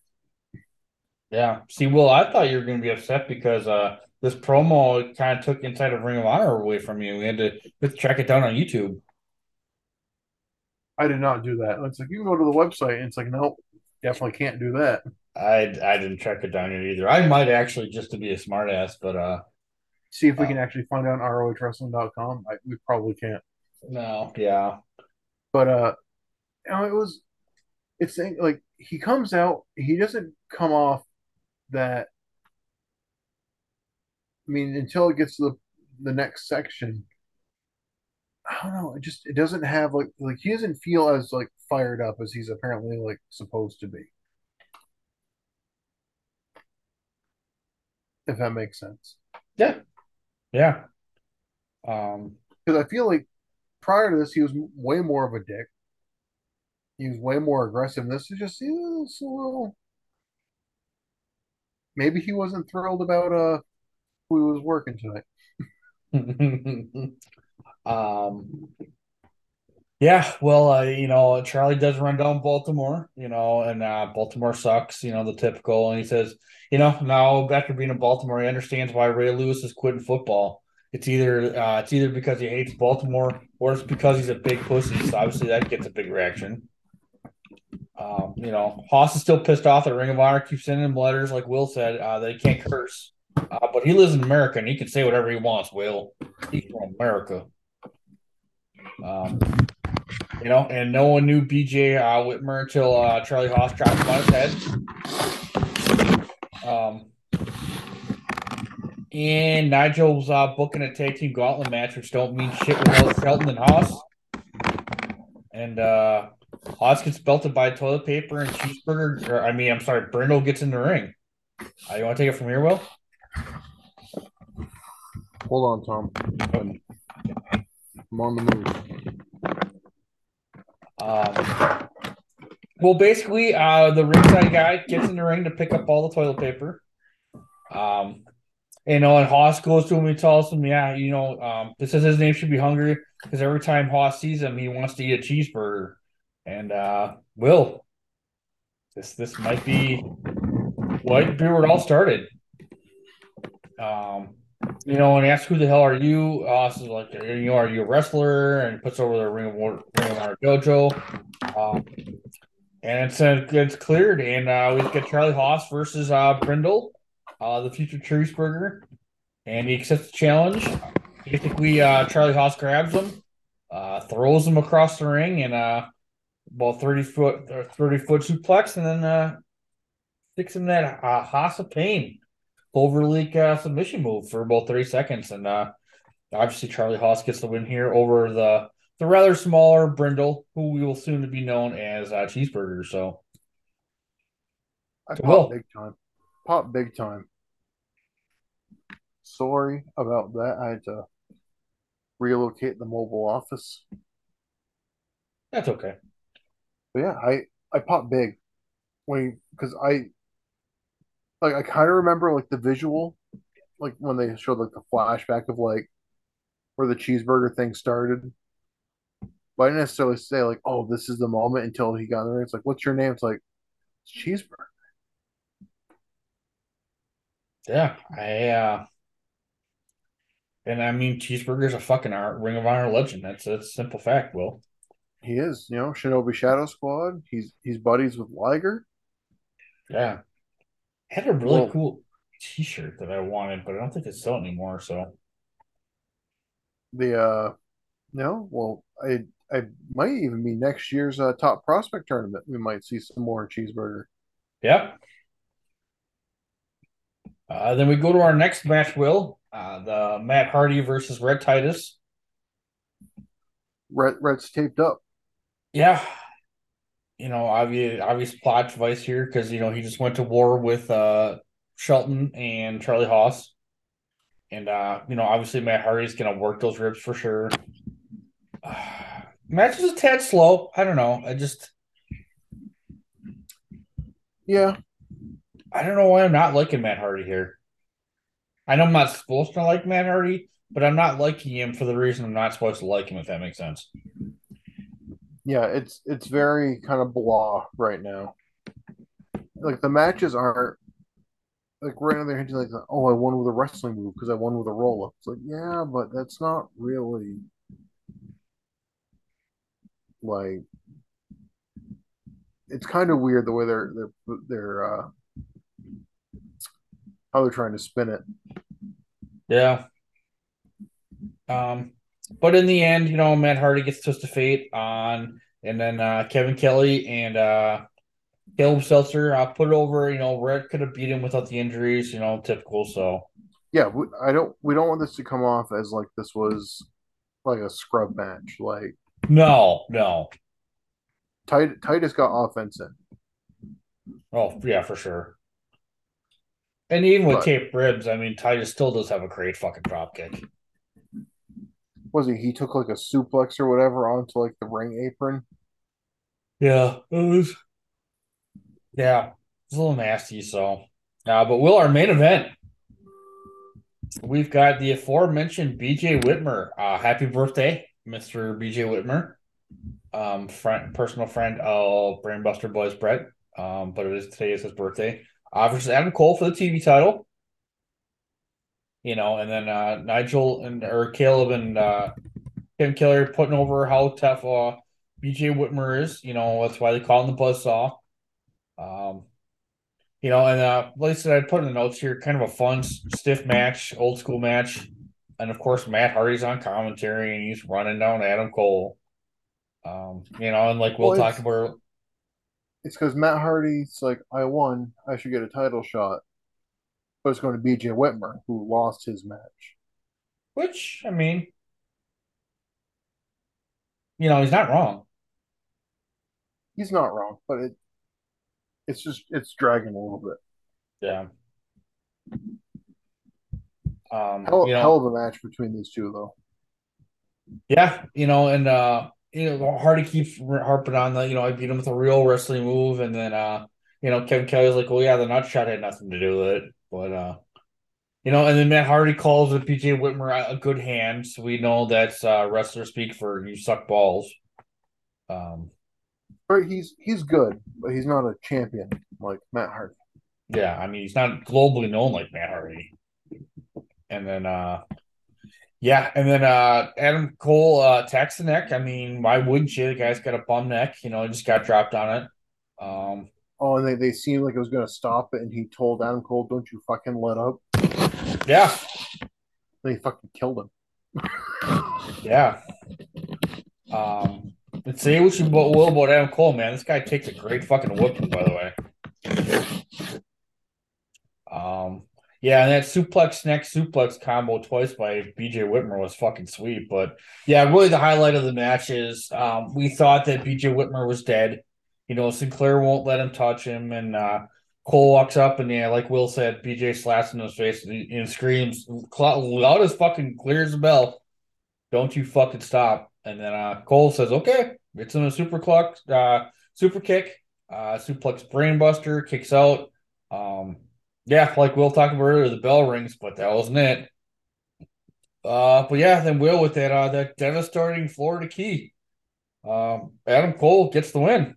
Yeah. See, Will, I thought you were going to be upset because uh, this promo kind of took inside of Ring of Honor away from you. We had to, we had to track it down on YouTube. I did not do that. It's like you can go to the website and it's like, nope, definitely can't do that. I I didn't track it down yet either. I might actually just to be a smartass, but uh, See if we Oh. can actually find out on ROHWrestling.com. I, we probably can't. no, yeah, But uh you know, it was it's like he comes out, he doesn't come off that I mean, until it gets to the the next section. I don't know. It just it doesn't have like like he doesn't feel as like fired up as he's apparently like supposed to be. If that makes sense. yeah, yeah. Um, because I feel like prior to this, he was way more of a dick. He was way more aggressive. This is just yeah, it's a little. Maybe he wasn't thrilled about uh who he was working tonight. um, yeah. Well, uh, you know, Charlie does run down Baltimore, you know, and uh, Baltimore sucks, you know, the typical. And he says, you know, now after being in Baltimore, he understands why Ray Lewis is quitting football. It's either uh, it's either because he hates Baltimore or it's because he's a big pussy. So obviously that gets a big reaction. Um, you know, Haas is still pissed off that Ring of Honor keeps sending him letters, like Will said, uh, that he can't curse. Uh, but he lives in America and he can say whatever he wants. Will he's from America. Um, you know, and no one knew BJ uh, Whitmer until uh, Charlie Haas dropped him on his head. Um, and Nigel's uh, booking a tag team gauntlet match, which don't mean shit without Shelton and Haas. And uh, Haas gets belted by toilet paper and cheeseburger. Or, I mean, I'm sorry, Brindle gets in the ring. Uh, you want to take it from here, Will? Hold on, Tom. I'm on the move. Um, well, basically, uh, the ringside guy gets in the ring to pick up all the toilet paper. Um, you know, and Haas goes to him and tells him, "Yeah, you know, um, this says his name should be hungry because every time Haas sees him, he wants to eat a cheeseburger." And uh, Will, this this might be what where it all started. Um, you know, and he asks, "Who the hell are you?" Haas is like, "You are you a wrestler?" And puts over the ring of War- ring of dojo. Um, and it's uh, it's cleared, and uh, we get Charlie Haas versus uh, Brindle, uh, the future cheeseburger, and he accepts the challenge. Basically, uh, Charlie Haas grabs him, uh, throws him across the ring, and uh, about thirty foot or thirty foot suplex, and then uh, sticks him that uh, Haas of pain overleak uh, submission move for about thirty seconds, and uh, obviously Charlie Haas gets the win here over the the rather smaller Brindle, who we will soon to be known as uh, Cheeseburger. So I pop Will. big time. Pop big time. Sorry about that. I had to relocate the mobile office. that's okay. But yeah, I I pop big when because I like I kind of remember like the visual, like when they showed like the flashback of like where the cheeseburger thing started. But I didn't necessarily say like, oh, this is the moment until he got there. It's like, what's your name? It's like, it's cheeseburger. Yeah, I uh, and I mean Cheeseburger's a fucking art, Ring of Honor legend. That's a simple fact. Will He is, you know, Shinobi Shadow Squad. He's he's buddies with Liger. yeah, had a really Well- cool. T-shirt that I wanted, but I don't think it's still anymore. So The uh no, well, I I might even be next year's uh, top prospect tournament. We might see some more cheeseburger. Yep. Uh, then we go to our next match, Will. Uh, the Matt Hardy versus Rhett Titus. Rhett Rhett's taped up. Yeah. You know, obvious obvious plot device here because you know he just went to war with uh Shelton and Charlie Haas. And uh, you know, obviously Matt Hardy's gonna work those ribs for sure. Uh, match is a tad slow. I don't know. I just Yeah, I don't know why I'm not liking Matt Hardy here. I know I'm not supposed to like Matt Hardy, but I'm not liking him for the reason I'm not supposed to like him, if that makes sense. Yeah, it's it's very kind of blah right now. Like the matches aren't like right now they're hinting like, oh, I won with a wrestling move because I won with a roll up. It's like, yeah, but that's not really like it's kind of weird the way they're they're they're uh how they're trying to spin it. Yeah. Um, but in the end, you know, Matt Hardy gets Twist of Fate on, and then uh, Kevin Kelly and uh, Caleb Seltzer uh, put it over. You know, Rhett could have beat him without the injuries. You know, typical. So Yeah, we, I don't we don't want this to come off as like this was like a scrub match. Like no, no. Tit- Titus got offense in. Oh yeah, for sure. And even with But- taped ribs, I mean, Titus still does have a great fucking drop kick. Was he? He took like a suplex or whatever onto like the ring apron. Yeah, it was. Yeah, it's a little nasty. So, uh, but will our main event? We've got the aforementioned BJ Whitmer. Uh, happy birthday, Mister BJ Whitmer. Um, friend, personal friend of Brainbuster Boys Brett. Um, but it is today is his birthday. Uh, Adam Cole for the TV title. You know, and then uh, Nigel and or Caleb and uh, Tim Keller putting over how tough uh, BJ Whitmer is. You know, that's why they call him the Buzzsaw. Um, you know, and uh, like I said, I put in the notes here, kind of a fun, stiff match, old school match. And of course, Matt Hardy's on commentary and he's running down Adam Cole. Um, you know, and like we'll Well, talk about It's because Matt Hardy's like, I won. I should get a title shot. But it's going to BJ Whitmer, who lost his match. which, I mean, you know, he's not wrong. He's not wrong, but it it's just it's dragging a little bit. Yeah. Um, Hell, you know, hell of a match between these two, though. Yeah, you know, and uh, you know, Hardy keeps harping on the, you know, I beat him with a real wrestling move, and then uh, you know, Kevin Kelly's like, well, yeah, the nut shot had nothing to do with it, but uh, you know, and then Matt Hardy calls it BJ Whitmer a- good hand, so we know that's uh, wrestler speak for you suck balls. Um, Right, he's he's good, but he's not a champion like Matt Hardy. yeah, I mean, he's not globally known like Matt Hardy. And then uh yeah, and then uh Adam Cole uh attacks the neck. I mean, why wouldn't you? The guy's got a bum neck, you know, he just got dropped on it. Um Oh, and they, they seemed like it was going to stop it, and he told Adam Cole, "Don't you fucking let up." yeah, he fucking killed him. yeah. Um and say what you will will about Adam Cole, man. This guy takes a great fucking whooping, by the way. Um yeah, and that suplex next suplex combo twice by BJ Whitmer was fucking sweet. But yeah, really the highlight of the match is um, we thought that BJ Whitmer was dead. You know, Sinclair won't let him touch him, and uh, Cole walks up and yeah, like Will said, BJ slaps in his face and, and screams loud as fucking clear as a bell. Don't you fucking stop! And then uh, Cole says, "Okay." it's him a super clock, uh, super kick, uh, suplex brainbuster, kicks out. Um, yeah, like Will talked about earlier, the bell rings, but that wasn't it. Uh, but yeah, then Will with that uh that devastating Florida key. Um, Adam Cole gets the win.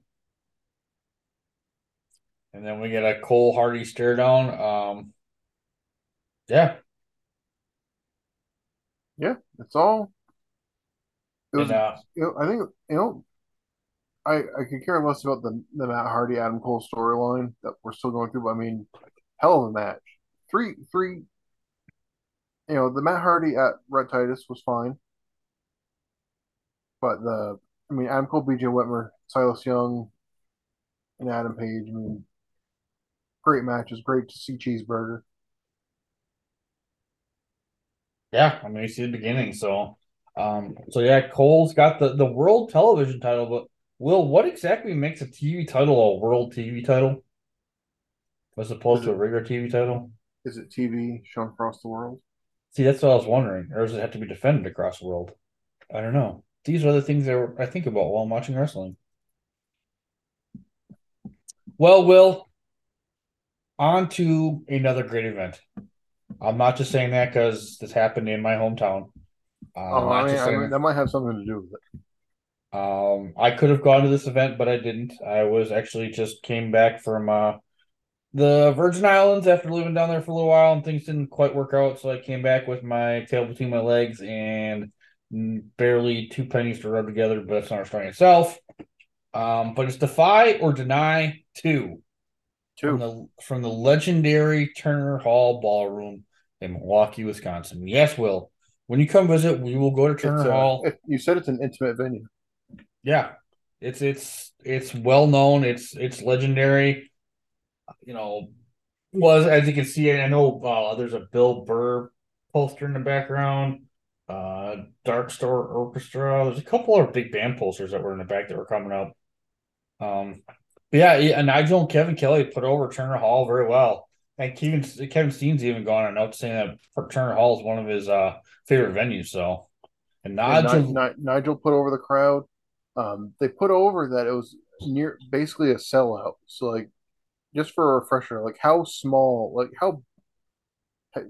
And then we get a Cole Hardy stare down. Um, yeah, Yeah, that's all. It was, and uh, you know, I think you know, I I could care less about the the Matt Hardy Adam Cole storyline that we're still going through. But I mean, hell of a match. three three. You know, the Matt Hardy at Rhett Titus was fine, but the I mean, Adam Cole, BJ Whitmer, Silas Young, and Adam Page. I mean, great matches. Great to see Cheeseburger. Yeah, I mean, you see the beginning. So, um, so yeah, Cole's got the the world television title, but Will, what exactly makes a TV title a world TV title as opposed to a regular TV title? Is it TV shown across the world? See, that's what I was wondering. Or does it have to be defended across the world? I don't know. These are the things that I think about while I'm watching wrestling. Well, Will, on to another great event. I'm not just saying that because this happened in my hometown. Uh, oh, I mean, I mean, that might have something to do with it. Um, I could have gone to this event, but I didn't. I was actually just came back from uh, the Virgin Islands after living down there for a little while, and things didn't quite work out. So I came back with my tail between my legs and barely two pennies to rub together. But that's not our story itself. Um, but it's defy or deny two. Two from the from the legendary Turner Hall Ballroom in Milwaukee, Wisconsin. Yes, Will. When you come visit, we will go to Turner Hall. You said it's an intimate venue. Yeah, it's it's it's well known. It's it's legendary. You know, was as you can see, I know uh, there's a Bill Burr poster in the background. Uh, Dark Star Orchestra. There's a couple of big band posters that were in the back that were coming up. Um, yeah, yeah, Nigel and Kevin Kelly put over Turner Hall very well. And Kevin Kevin Steen's even gone on note saying that Turner Hall is one of his uh, favorite venues. So, and Nigel, yeah, Nigel put over the crowd. Um, they put over that it was near basically a sellout. So like, just for a refresher, like how small, like how,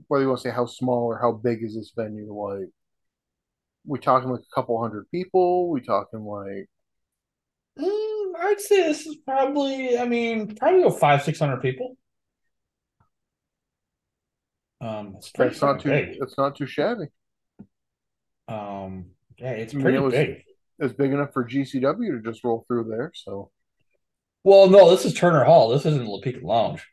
whether you want to say how small or how big is this venue? Like, we talking like a couple hundred people? We talking like? Mm, I'd say this is probably. I mean, probably go five six hundred people. Um, it's, it's not too. Big. It's not too shabby. Um, yeah, it's pretty I mean, it was, big is big enough for GCW to just roll through there. So, well, no, this is Turner Hall. This isn't LaPica Lounge.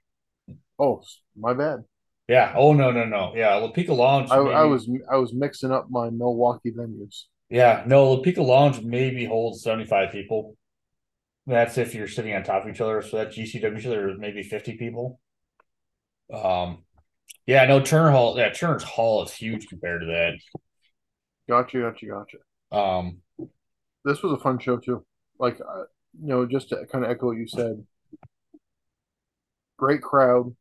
Oh, my bad. Yeah. Oh no, no, no. Yeah, LaPica Lounge. I, I was I was mixing up my Milwaukee venues. Yeah, no, LaPica Lounge maybe holds seventy five people. That's if you're sitting on top of each other. So that GCW, there's maybe fifty people. Um, yeah, no, Turner Hall. Yeah, Turner's Hall is huge compared to that. Gotcha, gotcha, gotcha. Um, this was a fun show too. Like, uh, you know, just to kind of echo what you said. Great crowd.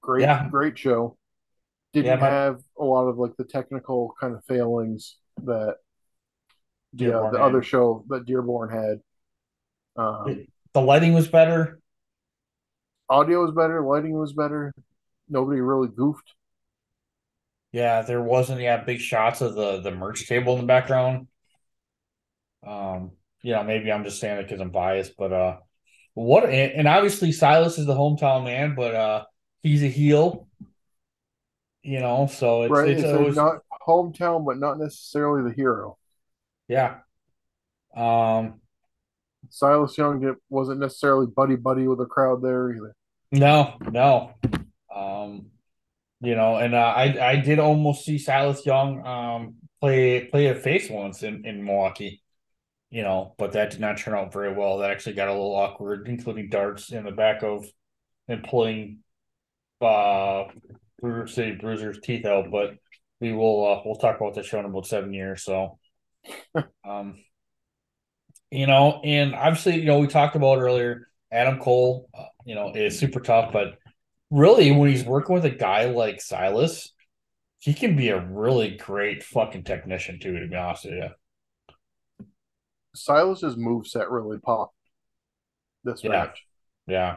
Great, yeah. great show. Didn't yeah, my... have a lot of like the technical kind of failings that Dearborn yeah the had. other show that Dearborn had. Um, the lighting was better. Audio was better. Lighting was better. Nobody really goofed. Yeah, there wasn't yeah big shots of the the merch table in the background. Um, yeah, maybe I'm just saying it because I'm biased, but uh, what and obviously Silas is the hometown man, but uh, he's a heel. You know, so it's, right. it's so always, not hometown, but not necessarily the hero. Yeah. Um, Silas Young wasn't necessarily buddy buddy with the crowd there either. No, no. Um, you know, and uh, I I did almost see Silas Young um play play a face once in in Milwaukee, you know, but that did not turn out very well. That actually got a little awkward, including darts in the back of and pulling uh Brewer City Bruiser's teeth out. But we will uh, we'll talk about the show in about seven years. So, um, you know, and obviously, you know, we talked about earlier. Adam Cole, uh, you know, is super tough, but really when he's working with a guy like Silas, he can be a really great fucking technician too, to be honest with you. Silas's move set really popped this yeah. match. Yeah.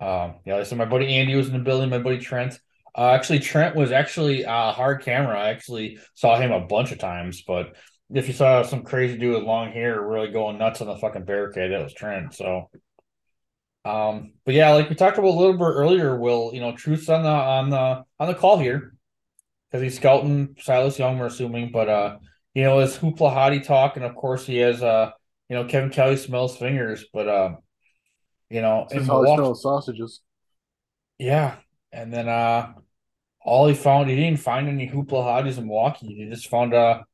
Um, yeah, so my buddy Andy was in the building, my buddy Trent. Uh, actually, Trent was actually uh, hard camera. I actually saw him a bunch of times, but if you saw some crazy dude with long hair really going nuts on the fucking barricade, that was Trent. So um, but yeah, like we talked about a little bit earlier, Will you know Truth's on the on the on the call here because he's scouting Silas Young, we're assuming. But uh, you know, his hoopla hottie talk, and of course he has uh, you know, Kevin Kelly smells fingers, but uh, you know, and Milwaukee, sausages. Yeah, and then uh, all he found he didn't find any hoopla hotties in Milwaukee. He just found a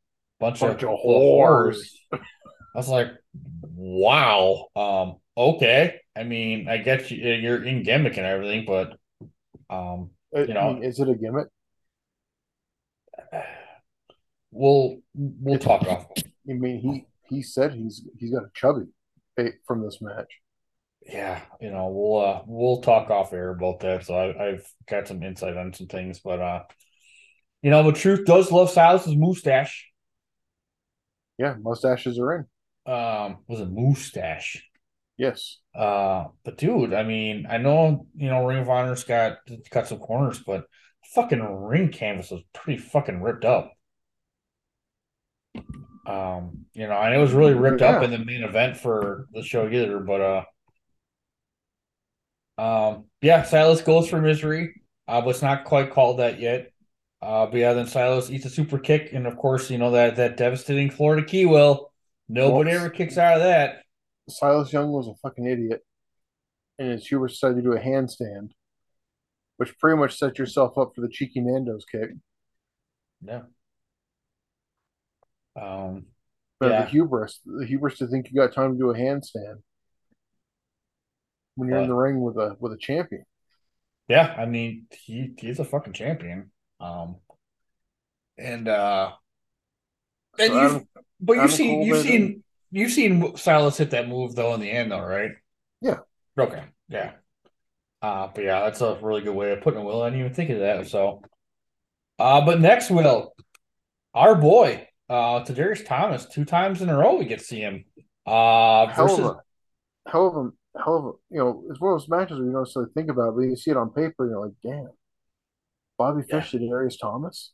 bunch, Bunch of, of whores. I was like, wow. Um, okay. I mean, I get you, you're in gimmick and everything, but um, I You know- mean, is it a gimmick? we'll we'll talk off. I mean, he he said he's he's got a chubby from this match. Yeah, you know, we'll uh we'll talk off air about that. So I, I've got some insight on some things, but uh, you know, the truth does love Silas's mustache. Yeah, mustaches are in. Um, was it mustache? Yes, Uh, but dude, I mean, I know you know Ring of Honor's got cut some corners, but fucking ring canvas was pretty fucking ripped up. Um, you know, and it was really ripped up in the main event for the show either, but uh, um, yeah, Silas goes for misery, uh, but it's not quite called that yet. Uh, but yeah, then Silas eats a super kick, and of course, you know that that devastating Florida key will. Nobody ever kicks out of that. Silas Young was a fucking idiot, and his Hubert decided to do a handstand, which pretty much set yourself up for the cheeky Nando's kick. Yeah. Um, But Yeah. the hubris, the hubris to think you got time to do a handstand when you're in the ring with a with a champion. yeah, I mean, he he's a fucking champion. Um, and uh, and So you, Adam- but you've seen you've seen you've seen Silas hit that move though in the end though, right? Yeah. Okay. Yeah. Uh, but yeah, that's a really good way of putting it. Will I didn't even think of that. So, uh, but next, Will, our boy, uh, Tadarius Thomas, two times in a row we get to see him. Uh, versus a, hell of a, hell of a, you know, it's one of those matches where you don't necessarily think about it, but you see it on paper and you're like, damn, Bobby Yeah. Fish Tadarius Thomas.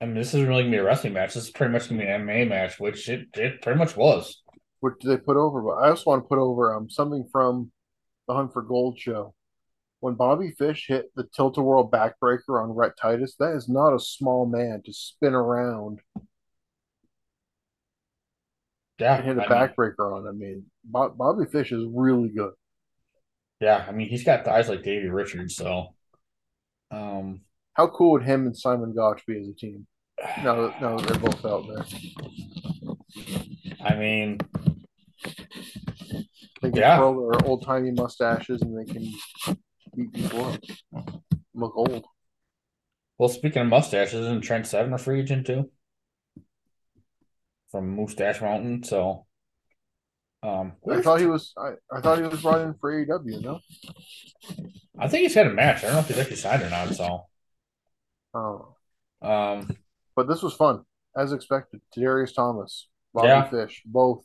I mean, this isn't really gonna be a wrestling match. This is pretty much gonna be an MMA match, which it, it pretty much was. What do they put over? But I also want to put over um something from the Hunt for Gold show. When Bobby Fish hit the tilt a whirl backbreaker on Rhett Titus, that is not a small man to spin around Yeah, and hit a I mean, backbreaker on. I mean, Bob, Bobby Fish is really good. yeah, I mean, he's got thighs like Davey Richards, so um, How cool would him and Simon Gotch be as a team? No, no, they're both out there. I mean, They can Yeah. twirl their old timey mustaches and they can beat people up. Look old. well, speaking of mustaches, isn't Trent Seven a free agent too? From Mustache Mountain, so um, I thought he was. I, I thought he was brought in for AEW. No, I think he's had a match. I don't know if he's actually signed or not. So, oh, um, but this was fun as expected. Darius Thomas, Bobby Yeah. Fish, both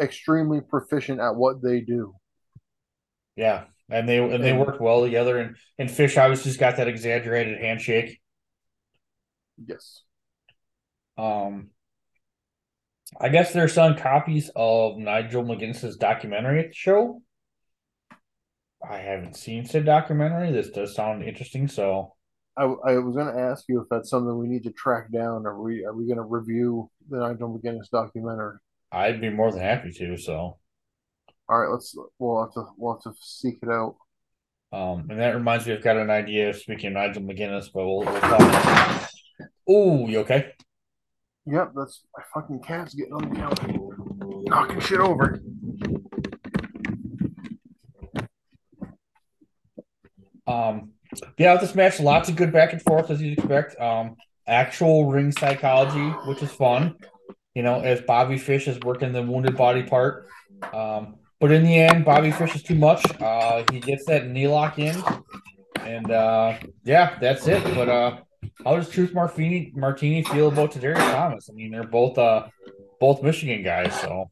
extremely proficient at what they do. yeah, and they and they worked well together. And and Fish obviously just got that exaggerated handshake. Yes, Um, I guess they're selling copies of Nigel McGuinness's documentary at the show. I haven't seen said documentary. This does sound interesting, so I, I was going to ask you if that's something we need to track down. Are we are we going to review the Nigel McGuinness documentary? I'd be more than happy to. So, All right, let's we'll have to we'll have to seek it out. um, and that reminds me, I've got an idea. Of speaking of Nigel McGuinness, but we'll, we'll talk. Oh, you okay? Yep, that's my fucking cat's getting on the counter, knocking shit over. Um, yeah, with this match, lots of good back and forth as you'd expect. Um, actual ring psychology, which is fun. You know, as Bobby Fish is working the wounded body part. Um, but in the end, Bobby Fish is too much. Uh, he gets that knee lock in, and uh, yeah, that's it. But uh, how does Truth Martini Martini feel about Tadarius Thomas? I mean, they're both uh, both Michigan guys, so.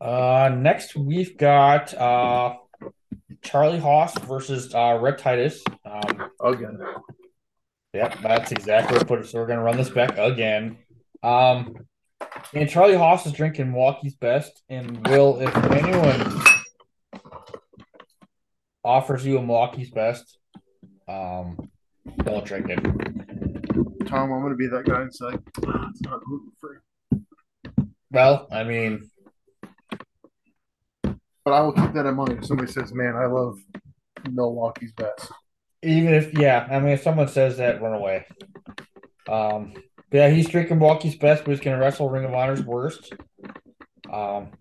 Uh, next we've got uh Charlie Haas versus uh Rhett Titus. Um, Again, yep, that's exactly what put it. So we're gonna run this back again. Um, and Charlie Haas is drinking Milwaukee's best. And will if anyone offers you a Milwaukee's best, um, don't drink it. Tom, I'm going to be that guy and say "Ah, it's not gluten free. Well, I mean, But I will keep that in mind. If somebody says, "Man, I love Milwaukee's best," Even if, yeah, I mean, if someone says that, run away. Um, but yeah, he's drinking Milwaukee's best, but he's going to wrestle Ring of Honor's worst. Um,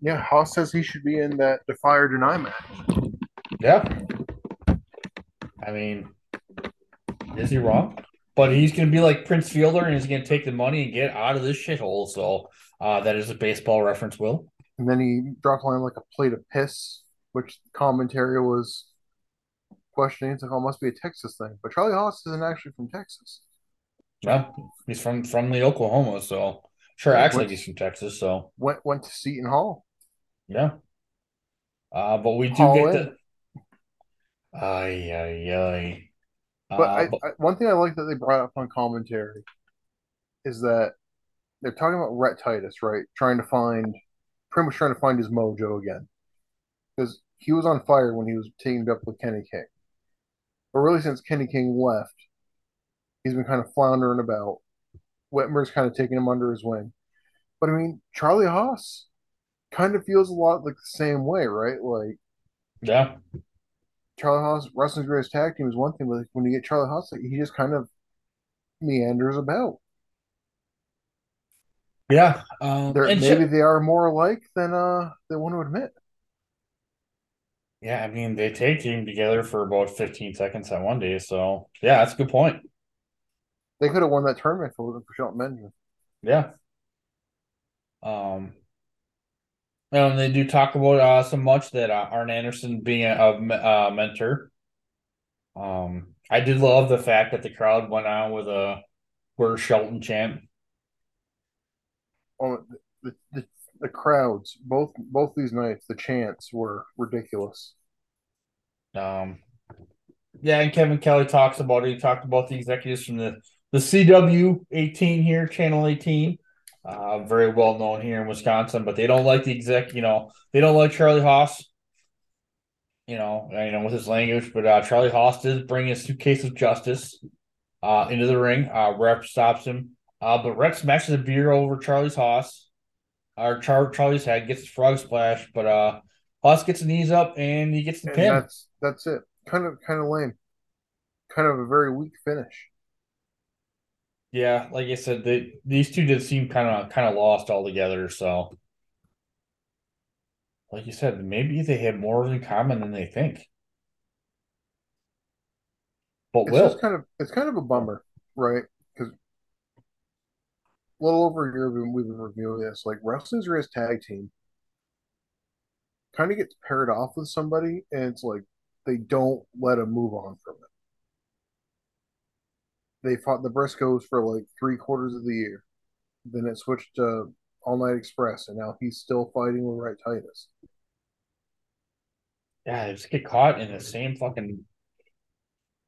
yeah, Haas says he should be in that Defy or Deny match. Yeah. I mean, is he wrong? But he's going to be like Prince Fielder, and he's going to take the money and get out of this shithole. So uh, that is a baseball reference, Will. And then he dropped line like a plate of piss, which commentary was questioning. It's like, oh, it must be a Texas thing. But Charlie Haas isn't actually from Texas. Yeah, he's from from the Oklahoma, so sure Yeah, acts what- like he's from Texas. So Went went to Seton Hall. yeah. Uh, but we do Haul get in. the. Ay ay ay. But, Uh, I, but- I, one thing I like that they brought up on commentary is that they're talking about Rhett Titus, right? Trying to find, pretty much trying to find his mojo again, because he was on fire when he was teamed up with Kenny King. But really, since Kenny King left, he's been kind of floundering about. Whitmer's kind of taking him under his wing. But I mean, Charlie Haas kind of feels a lot like the same way, right? Like yeah, Charlie Haas, wrestling's greatest tag team is one thing, but like, when you get Charlie Haas, like, he just kind of meanders about. yeah. Um, maybe shit- they are more alike than uh they want to admit. yeah. I mean, they tag team together for about fifteen seconds that one day. So yeah, that's a good point. They could have won that tournament if it wasn't for Shelton Benjamin. Yeah. Um. And they do talk about uh so much that uh, Arn Anderson being a, a uh, mentor. Um, I did love the fact that the crowd went on with a "Where's Shelton" chant. Oh, the, the the crowds, both both these nights, the chants were ridiculous. Um, yeah, and Kevin Kelly talks about it. He talked about the executives from the the CW eighteen here, Channel eighteen, uh, very well known here in Wisconsin, but they don't like the exec. You know, they don't like Charlie Haas. You know, you know with his language, but uh, Charlie Haas did bring his suitcase of justice uh, into the ring. Uh, Rep stops him, uh, but Rep smashes a beer over Charlie's Haas, or Char- Charlie's head, gets his frog splash, but uh, Haas gets his knees up and he gets the And pin. that's that's it. Kind of kind of lame. Kind of a very weak finish. Yeah, like I said, they these two did seem kind of kind of lost altogether. So, like you said, maybe they have more in common than they think. But It's Will, kind of it's kind of a bummer, right? Because a little over a year we've been, we've been reviewing this. Like wrestlers wrestling's greatest tag team kind of gets paired off with somebody, and it's like they don't let them move on from it. They fought the Briscoes for like three quarters of the year. Then it switched to All Night Express, and now he's still fighting with Rhett Titus. yeah, they just get caught in the same fucking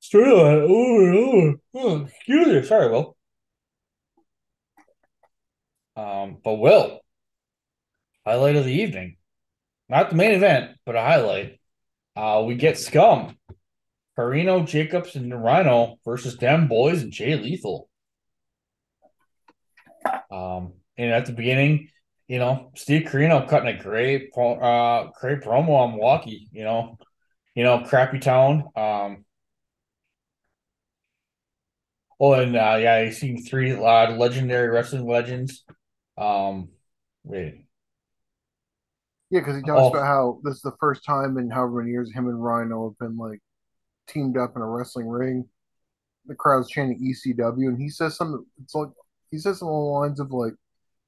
storyline over and over. Oh, excuse me, sorry, Will. Um, but Will, highlight of the evening, not the main event, but a highlight. Uh, we get Scum, Corino, Jacobs, and Rhino versus Dem Boys and Jay Lethal. Um, and at the beginning, you know, Steve Corino cutting a great, uh, great promo on Milwaukee. You know, you know, crappy town. Um, oh, and uh, yeah, you seen three uh, legendary wrestling legends. Um, wait, Yeah, because he talks Oh. about how this is the first time in however many years him and Rhino have been like teamed up in a wrestling ring. The crowd's chanting ECW, and he says something. It's like he says something along the lines of like,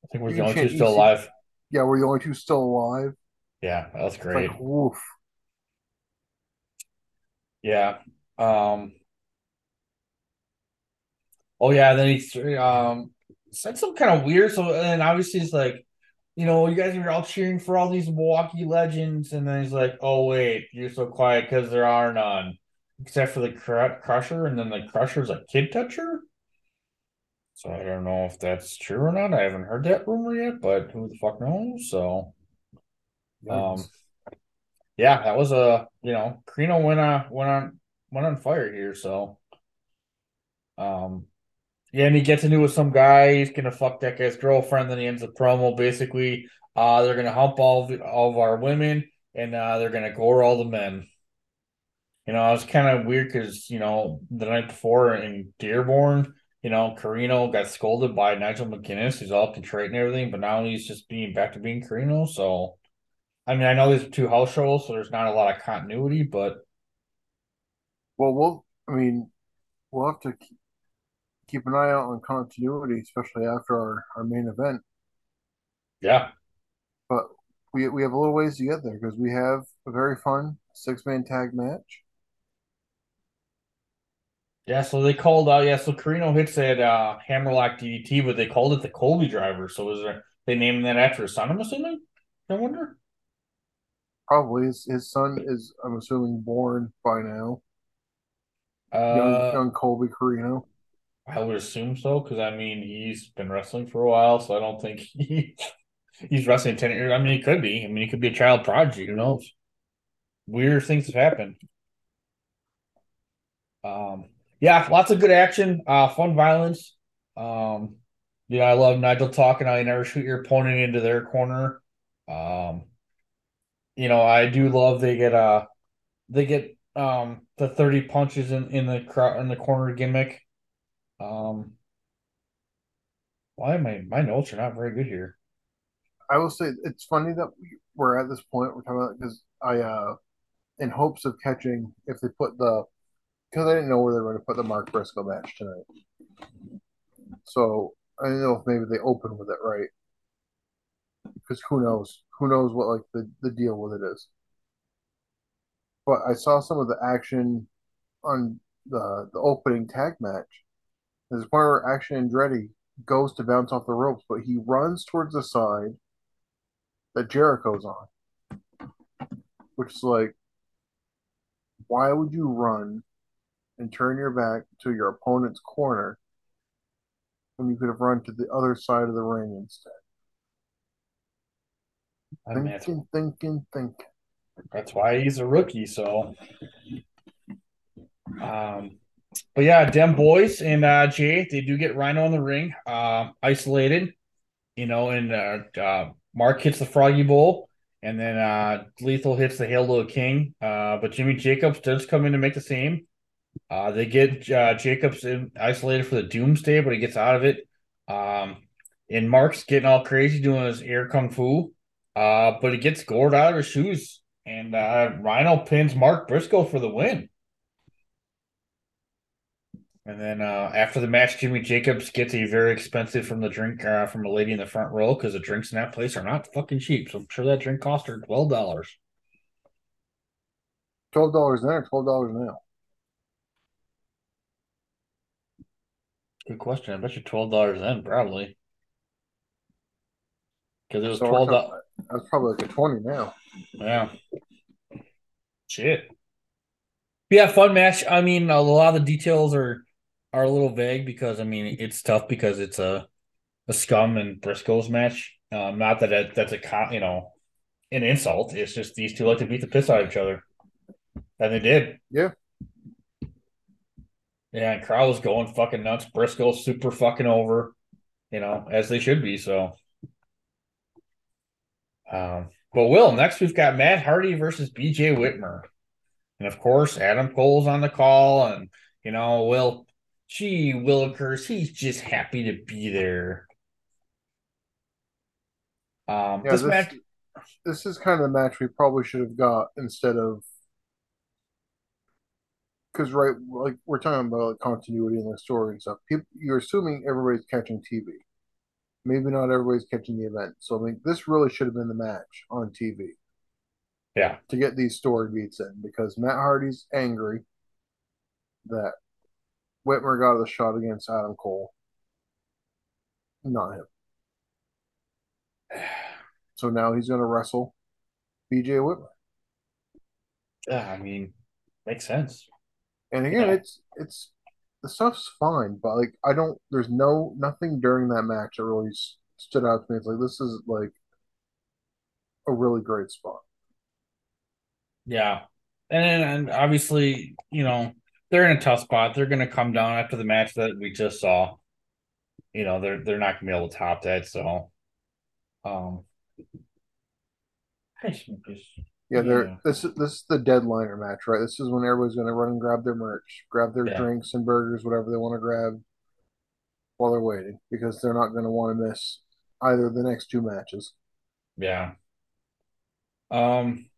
I think we're the only two still EC alive. "Yeah, we're the only two still alive." Yeah, that's great. like, woof. Yeah. Um. Oh yeah. Then he um said some kind of weird. So and obviously it's like, you know, you guys are all cheering for all these Milwaukee legends, and then he's like, "Oh wait, you're so quiet because there are none, except for the Cru- Crusher." And then the Crusher's a kid toucher. So I don't know if that's true or not. I haven't heard that rumor yet, but who the fuck knows? So. Um, yeah, that was a you know, Corino went on went on went on fire here. So, um, yeah, and he gets into with some guy. He's gonna fuck that guy's girlfriend. Then he ends the promo basically Uh, they're gonna hump all of, all of our women, and uh, they're gonna gore all the men. You know, it was kind of weird because you know the night before in Dearborn, you know, Corino got scolded by Nigel McGuinness, who's all contrite and everything, but now he's just being back to being Corino. So, I mean, I know these are two house shows, so there's not a lot of continuity, but Well, we'll. I mean, we'll have to keep, keep an eye out on continuity, especially after our, our main event. yeah, But we we have a little ways to get there because we have a very fun six man tag match. Yeah. So they called out, yeah. So Corino hits that uh, hammerlock DDT, but they called it the Colby driver. So was there they naming that after his son? I'm assuming. I wonder. Probably his his son is, I'm assuming, born by now. Uh, young young Colby Corino. I would assume so because I mean he's been wrestling for a while, so I don't think he he's wrestling ten years. I mean, he could be. I mean, he could be a child prodigy. Who knows? Weird things have happened. Um, yeah, lots of good action, uh, fun violence. Um, yeah, I love Nigel talking you never shoot your opponent into their corner. Um, you know, I do love they get uh they get um the 30 punches in, in the crowd in the corner gimmick. Um why am I my notes are not very good here. I will say it's funny that we- we're at this point we're talking about because I uh in hopes of catching if they put the because I didn't know where they were going to put the Mark Briscoe match tonight. So I don't know if maybe they open with it right. Because who knows? Who knows what like the, the deal with it is. But I saw some of the action on the the opening tag match. There's one where Action Andretti goes to bounce off the ropes, but he runs towards the side that Jericho's on. Which is like, why would you run and turn your back to your opponent's corner when you could have run to the other side of the ring instead? I Thinking, thinking, thinking. that's why he's a rookie, so um but yeah, Dem Boys and uh Jay, they do get Rhino in the ring, uh isolated, you know, and uh, uh Mark hits the Froggy Bow, and then uh Lethal hits the the King. Uh but Jimmy Jacobs does come in to make the same. Uh they get uh Jacobs in, isolated for the Doomsday, but he gets out of it. Um and Mark's getting all crazy doing his air kung fu. Uh, but he gets gored out of his shoes. And uh Rhino pins Mark Briscoe for the win. And then uh, after the match, Jimmy Jacobs gets a very expensive from the drink uh, from a lady in the front row because the drinks in that place are not fucking cheap. So I'm sure that drink cost her twelve dollars. Twelve dollars then or twelve dollars now? Good question. I bet you twelve dollars then probably because it was So twelve dollars. That's probably like a twenty now. Yeah. Shit. Yeah, fun match. I mean, a lot of the details are are a little vague because I mean it's tough because it's a a scum and Briscoes match. Um, not that it, that's a con, you know an insult. It's just these two like to beat the piss out of each other, and they did. Yeah. Yeah, and crowd was going fucking nuts. Briscoe's super fucking over, you know, as they should be. So, um, but Will next we've got Matt Hardy versus BJ Whitmer. And of course, Adam Cole's on the call, and you know, Will, gee, Willikers, he's just happy to be there. Um, Yeah, this this, match, this is kind of the match we probably should have got instead of because right, like we're talking about like, continuity in the story and stuff. People, you're assuming everybody's catching TV. Maybe not everybody's catching the event. So I mean, this really should have been the match on TV yeah, to get these story beats in because Matt Hardy's angry that Whitmer got the shot against Adam Cole. Not him. So now he's going to wrestle BJ Whitmer. yeah, I mean, makes sense. And again, Yeah. it's it's the stuff's fine, but like I don't. There's no nothing during that match that really stood out to me. It's like this is like a really great spot. Yeah, and and obviously, you know, they're in a tough spot. They're going to come down after the match that we just saw. You know, they're they're not going to be able to top that. So, um, I just- just- Yeah, they're Yeah. this is this is the deadliner match, right? This is when everybody's gonna run and grab their merch, grab their Yeah. drinks and burgers, whatever they want to grab while they're waiting, because they're not gonna want to miss either of the next two matches. Yeah. Um,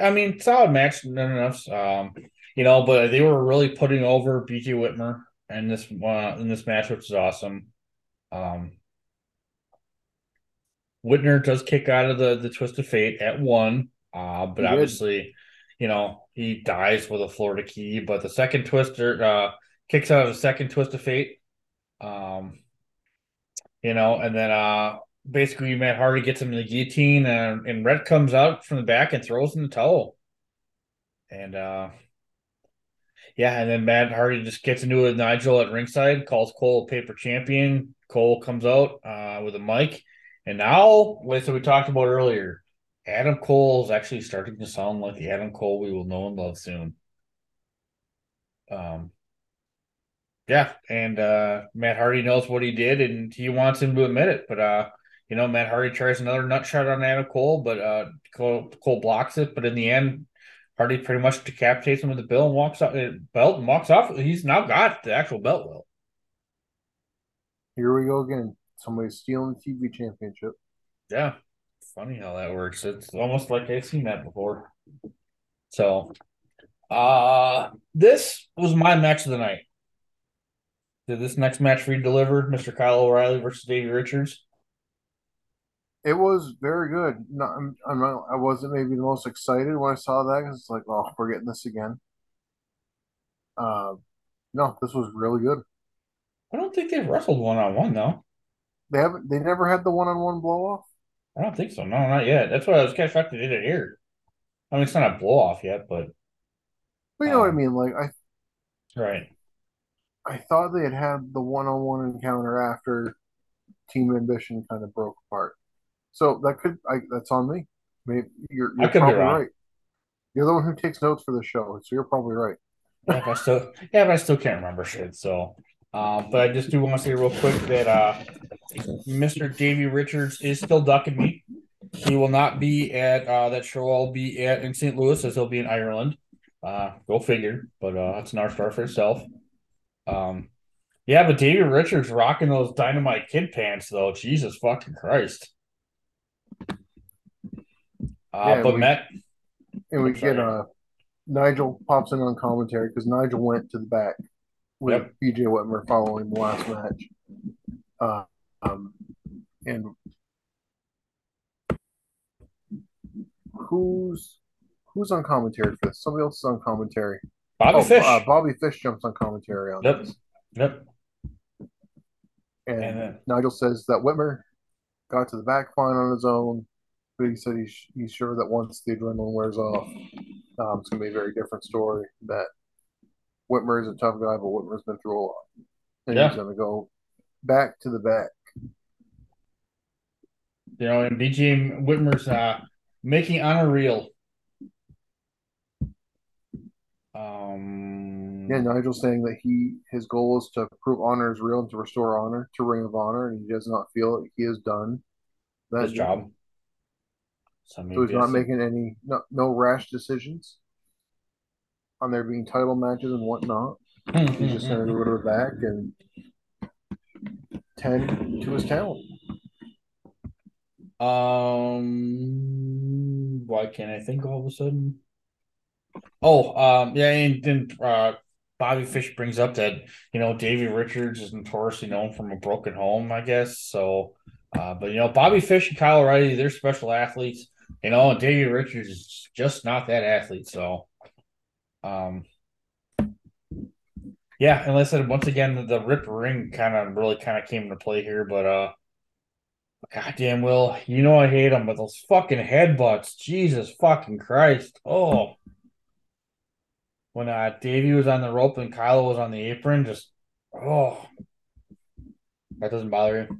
I mean, solid match nonetheless. Um, you know, but they were really putting over BJ Whitmer in this uh, in this match, which is awesome. Um, Whitmer does kick out of the the twist of fate at one, uh, but He obviously, you know, he dies with a Florida key. But the second twister uh kicks out of the second twist of fate. Um, you know, and then uh basically Matt Hardy gets him in the guillotine and, and Rhett comes out from the back and throws in the towel. And uh yeah, and then Matt Hardy just gets into it with Nigel at ringside, calls Cole a paper champion. Cole comes out uh with a mic. And now, like we talked about earlier, Adam Cole is actually starting to sound like the Adam Cole we will know and love soon. Um yeah, and uh Matt Hardy knows what he did and he wants him to admit it. But uh, you know, Matt Hardy tries another nut shot on Adam Cole, but uh Cole, Cole blocks it, but in the end, Hardy pretty much decapitates him with the bill and walks off uh, belt and walks off. He's now got the actual belt well. Here we go again. Somebody's stealing the TV championship. Yeah. Funny how that works. It's almost like I've seen that before. So uh this was my match of the night. Did this next match read delivered, Mr. Kyle O'Reilly versus Davey Richards? It was very good. I'm, I'm not, I wasn't maybe the most excited when I saw that because it's like, oh, we're getting this again. Uh, no, this was really good. I don't think they've wrestled one on one though. They haven't. They never had the one-on-one blow off. I don't think so. No, not yet. That's why I was kind of shocked they did it here. I mean, it's not a blow off yet, but But you know what I Um, mean. Like I, right. I thought they had had the one-on-one encounter after Team Ambition kind of broke apart. So that could. I, that's on me. Maybe you're, I you're could be probably right. You're the one who takes notes for the show, so you're probably right. Yeah, but I still, yeah, but I still can't remember shit. So, um, but I just do want to say real quick that uh, Mr. Davey Richards is still ducking me. He will not be at uh, that show. I'll be at in St. Louis, as he'll be in Ireland. Uh, go figure. But uh, that's an art star for itself. Um, yeah, but Davey Richards rocking those dynamite kid pants though. Jesus fucking Christ. Uh, Yeah, but we- Matt, And we get uh Nigel pops in on commentary because Nigel went to the back with Yep. BJ Whitmer following the last match. Uh, um, and who's who's on commentary for this? Somebody else is on commentary. Bobby oh, Fish. Uh, Bobby Fish jumps on commentary on Yep. this, yep. and, And then- Nigel says that Whitmer got to the back fine on his own, but he said he's he's sure that once the adrenaline wears off, um, it's gonna be a very different story. That Whitmer is a tough guy, but Whitmer's been through a lot, and Yeah. he's gonna go back to the back. You know, and BJ Whitmer's uh, making honor real. Um, Yeah, Nigel's saying that he his goal is to prove honor is real and to restore honor to Ring of Honor, and he does not feel that he has done that his job. So, So he's not making any no, no rash decisions on there being title matches and whatnot. He's just going to go to the back and tend to his talent. Um, why can't I think all of a sudden? Oh, um, yeah, and then uh, Bobby Fish brings up that you know Davey Richards is notoriously known from a broken home, I guess. So, uh, but you know Bobby Fish and Kyle O'Reilly, they're special athletes. You know, and Davey Richards is just not that athlete. So, um, yeah, and like I said, once again, the, rip ring kind of really kind of came into play here, but uh. Goddamn, Will, you know I hate him, but those fucking headbutts, Jesus fucking Christ. Oh. When uh Davey was on the rope and Kylo was on the apron, just oh that doesn't bother you.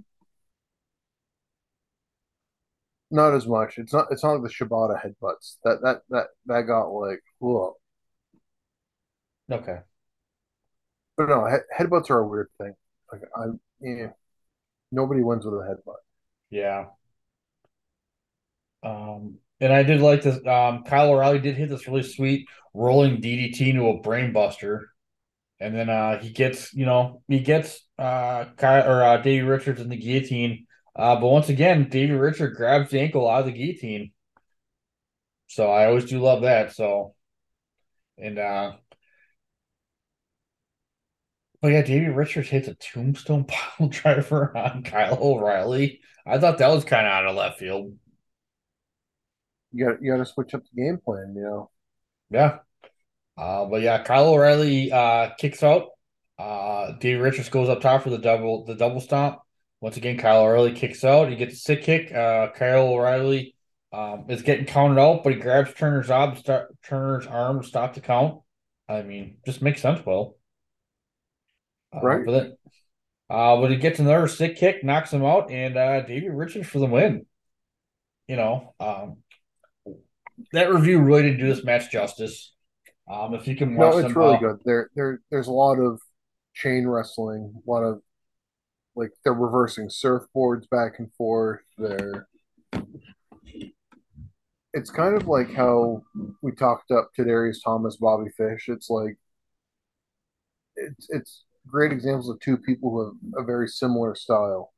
Not as much. It's not. It's not like the Shibata headbutts. That that that that got like whoa. Okay. But no, head, headbutts are a weird thing. Like I, yeah, nobody wins with a headbutt. Yeah. Um, and I did like this. Um, Kyle O'Reilly did hit this really sweet rolling DDT into a brainbuster, and then uh, he gets, you know, he gets uh, Kyle or uh, Davey Richards in the guillotine. Uh, but once again, Davey Richard grabs the ankle out of the guillotine. So I always do love that. So, and uh, but yeah, Davey Richards hits a tombstone pile driver on Kyle O'Reilly. I thought that was kind of out of left field. You got you got to switch up the game plan. You know. Yeah. Uh, but yeah, Kyle O'Reilly uh, kicks out. Uh, Davey Richards goes up top for the double the double stomp. Once again, Kyle O'Reilly kicks out. He gets a sick kick. Uh, Kyle O'Reilly um, is getting counted out, but he grabs Turner's arm, start, Turner's arm to stop the count. I mean, just makes sense, Will. Right. But, then, uh, but he gets another sick kick, knocks him out, and uh, Davey Richards for the win. You know, um, that review really didn't do this match justice. Um, if you can watch No, it's them, really uh, good. There, there, there's a lot of chain wrestling, a lot of like they're reversing surfboards back and forth. They're it's kind of like how we talked up Tadarius Thomas, Bobby Fish. It's like it's it's great examples of two people who have a very similar style,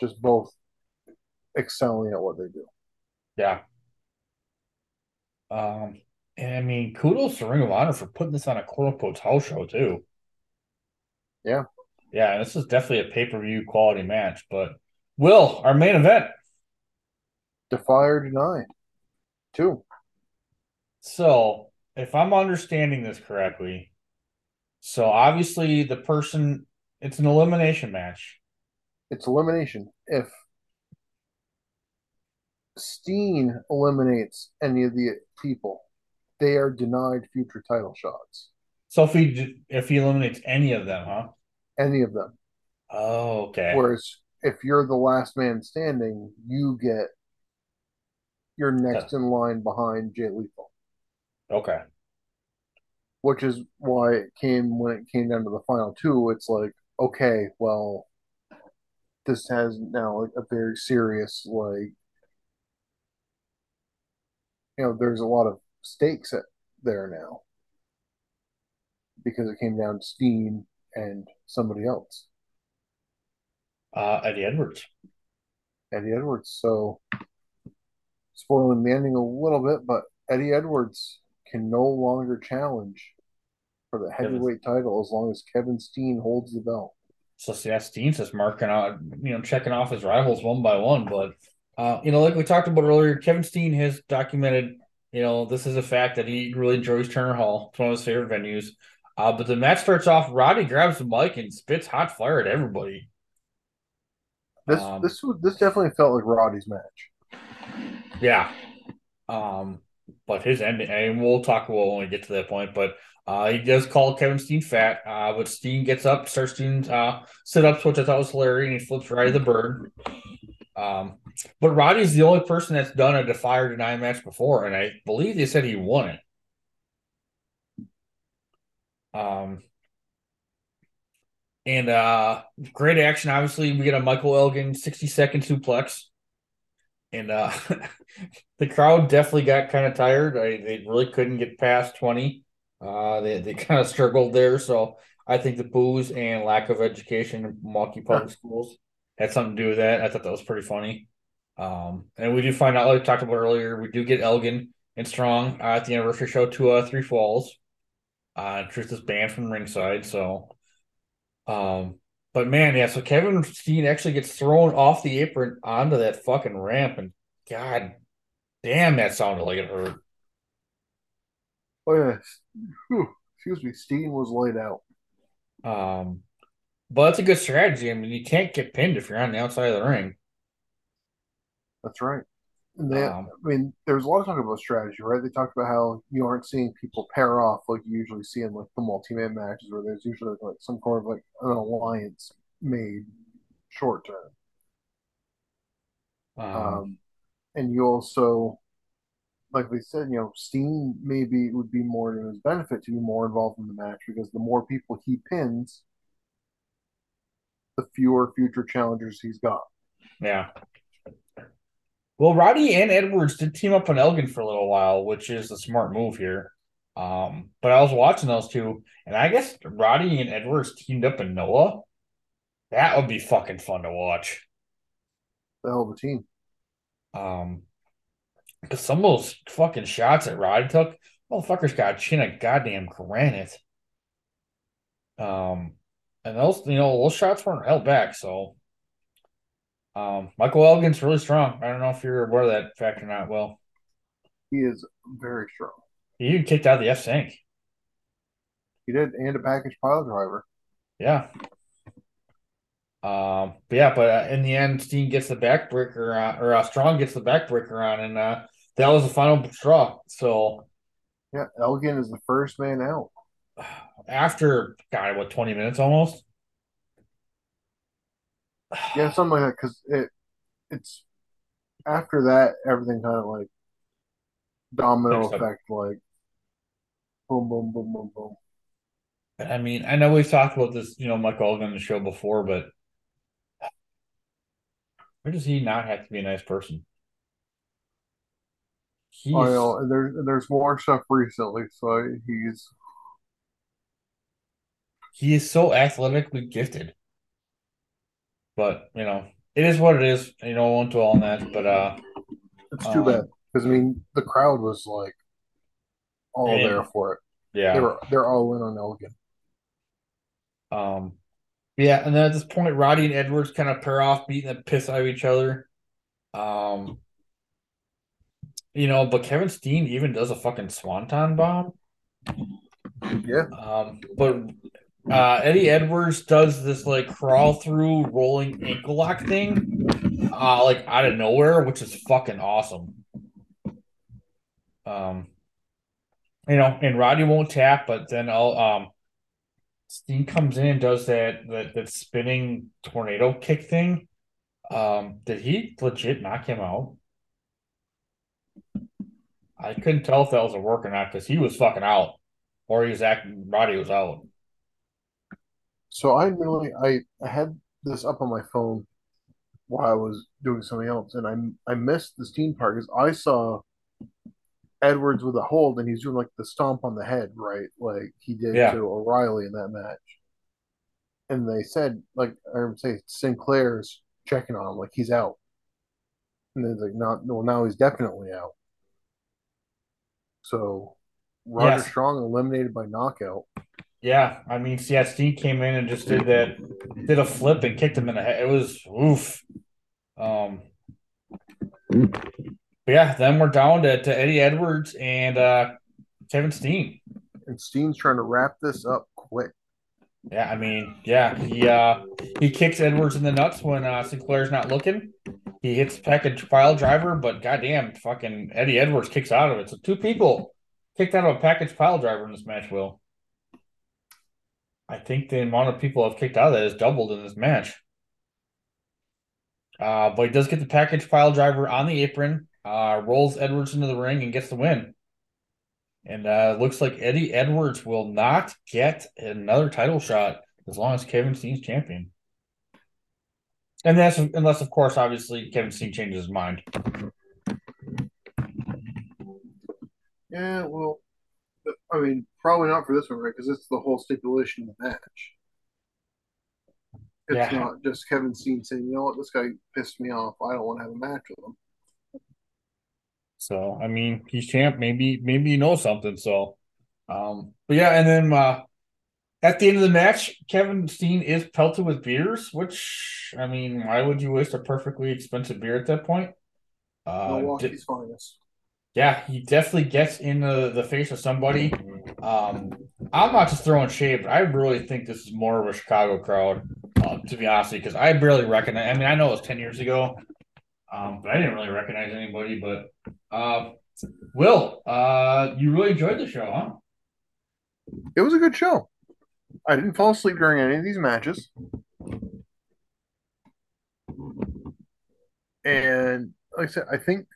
just both excelling at what they do. Yeah. Um, and I mean, kudos to Ring of Honor for putting this on a quote unquote house show too. Yeah. Yeah, this is definitely a pay per view quality match. But Will, our main event. Defy or deny, two. So, if I'm understanding this correctly, so obviously the person, it's an elimination match. It's elimination. If Steen eliminates any of the people, they are denied future title shots. So if he if he eliminates any of them, huh? Any of them. Oh, okay. Whereas if you're the last man standing, you get you're next in line behind Jay Lethal, Okay. Which is why it came when it came down to the final two. It's like, okay, well, this has now like a very serious like, you know, there's a lot of stakes at there now because it came down to Steen and somebody else, Uh, Eddie Edwards. Eddie Edwards. So, spoiling the ending a little bit, but Eddie Edwards can no longer challenge for the heavyweight title as long as Kevin Steen holds the belt. So yeah, Steen's just marking out, you know, checking off his rivals one by one. But uh, you know, like we talked about earlier, Kevin Steen has documented, you know, this is a fact that he really enjoys Turner Hall. It's one of his favorite venues. Uh, but the match starts off. Roddy grabs the mic and spits hot fire at everybody. This Um, this this definitely felt like Roddy's match. Yeah. Um, but his ending, and we'll talk about when we get to that point. But uh, he does call Kevin Steen fat. Uh, but Steen gets up, starts doing uh, sit ups, which I thought was hilarious, and he flips right of the bird. Um, but Roddy's the only person that's done a defy or deny match before, and I believe they said he won it. Um, and uh, great action. Obviously, we get a Michael Elgin 60 second suplex. And uh, the crowd definitely got kind of tired. I, they really couldn't get past 20. Uh, they, they kind of struggled there. So I think the booze and lack of education in Milwaukee public schools had something to do with that. I thought that was pretty funny. Um, and we do find out, like we talked about earlier, we do get Elgin and Strong uh, at the anniversary show to uh, Three Falls. Uh, Truth is banned from ringside. So, um, but man, yeah. So Kevin Steen actually gets thrown off the apron onto that fucking ramp, and God damn, that sounded like it hurt. Oh yeah, Whew. excuse me. Steen was laid out. Um, but it's a good strategy. I mean, you can't get pinned if you're on the outside of the ring. That's right. And they, Um, I mean, there's a lot of talk about strategy, right? They talked about how you aren't seeing people pair off like you usually see in like the multi-man matches, where there's usually like some kind of like an alliance made short term. um, Um, and you also, like they said, you know, Steen maybe would be more to his benefit to be more involved in the match because the more people he pins, the fewer future challengers he's got. yeah. Well, Roddy and Edwards did team up on Elgin for a little while, which is a smart move here. Um, but I was watching those two, and I guess Roddy and Edwards teamed up in Noah. That would be fucking fun to watch. The hell of a team. Um, because some of those fucking shots that Roddy took, motherfuckers got a chin of goddamn granite. Um, and those, you know, those shots weren't held back. So, um, Michael Elgin's really strong. I don't know if you're aware of that fact or not. Well, He is very strong. he even kicked out of the F-Cinq. He did, and a package pile driver. Yeah. Um, but yeah, but uh, in the end, Steen gets the backbreaker on, or uh, Strong gets the backbreaker on, and uh, that was the final straw. So Yeah, Elgin is the first man out. after God, what twenty minutes almost? Yeah, something like that. Because it, it's after that, everything kind of like domino up. effect, like boom, boom, boom, boom, boom. I mean, I know we've talked about this, you know, Mike Elgin on the show before, but where does he not have to be a nice person? He's, oh, I know, there's there's more stuff recently, so he's he is so athletically gifted. But, you know, it is what it is. You know, I won't dwell on that. But uh it's too Um, bad because I mean the crowd was like all And- there for it. yeah. They were they're all in on Elgin. Um, yeah, and then at this point, Roddy and Edwards kind of pair off, beating the piss out of each other. Um, you know, but Kevin Steen even does a fucking swanton bomb. Yeah, Um, but uh, Eddie Edwards does this like crawl through rolling ankle lock thing, uh, like out of nowhere, which is fucking awesome. Um, you know, and Roddy won't tap, but then I'll um, Steen comes in and does that that that spinning tornado kick thing. Um, did he legit knock him out? I couldn't tell if that was a work or not because he was fucking out, or he was acting. Roddy was out. So I really I, had this up on my phone while I was doing something else, and I I missed the Steen part because I saw Edwards with a hold, and he's doing like the stomp on the head, right, like he did Yeah. to O'Reilly in that match. And they said like I would say Sinclair's checking on him, like he's out, and they're like not well now he's definitely out. So Roger Yes. Strong eliminated by knockout. Yeah, I mean, Steen came in and just did that, did a flip and kicked him in the head. It was oof. Um, but yeah, then we're down to, to Eddie Edwards and uh, Kevin Steen. And Steen's trying to wrap this up quick. Yeah, I mean, yeah, he uh he kicks Edwards in the nuts when uh Sinclair's not looking. He hits the package pile driver, but goddamn, fucking Eddie Edwards kicks out of it. So two people kicked out of a package pile driver in this match. Will I think the amount of people have kicked out of that has doubled in this match. Uh, but he does get the package pile driver on the apron, uh, rolls Edwards into the ring and gets the win. And uh, looks like Eddie Edwards will not get another title shot as long as Kevin Steen's champion. And that's unless, of course, obviously Kevin Steen changes his mind. Yeah, well, I mean, probably not for this one, right? Because it's the whole stipulation of the match. It's Yeah. not just Kevin Steen saying, you know what, this guy pissed me off. I don't want to have a match with him. So I mean, he's champ. Maybe maybe he knows something. So, um, but yeah, and then uh, at the end of the match, Kevin Steen is pelted with beers. Which I mean, why would you waste a perfectly expensive beer at that point? Uh, Milwaukee's finest. Yeah, he definitely gets in the, the face of somebody. Um, I'm not just throwing shade, but I really think this is more of a Chicago crowd, uh, to be honest, because I barely recognize. I mean, I know it was ten years ago, um, but I didn't really recognize anybody. But uh, Will, uh, you really enjoyed the show, huh? It was a good show. I didn't fall asleep during any of these matches. And like I said, I think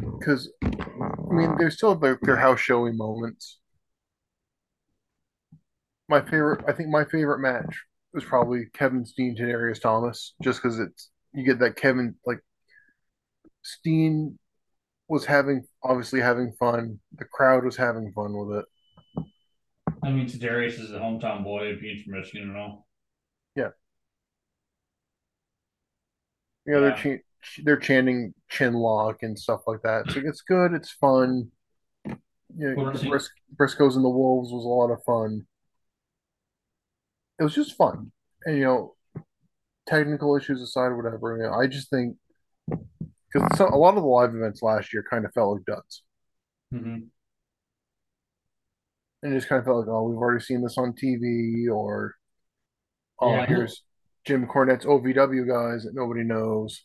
because I mean, there's still their, their house showy moments. My favorite, I think, my favorite match was probably Kevin Steen Tadarius Thomas, just because it's you get that Kevin like Steen was having obviously having fun. The crowd was having fun with it. I mean, Darius is a hometown boy, being from Michigan and all. Yeah. Yeah, they're Yeah. ch- they're chanting chin lock and stuff like that. So it's good. It's fun. You know, yeah. Bris- Briscoes and the Wolves was a lot of fun. It was just fun, and you know, technical issues aside, whatever. You know, I just think because a lot of the live events last year kind of felt like duds, Mm-hmm. and it just kind of felt like, oh, we've already seen this on TV, or oh, Yeah. here's Jim Cornette's OVW guys that nobody knows.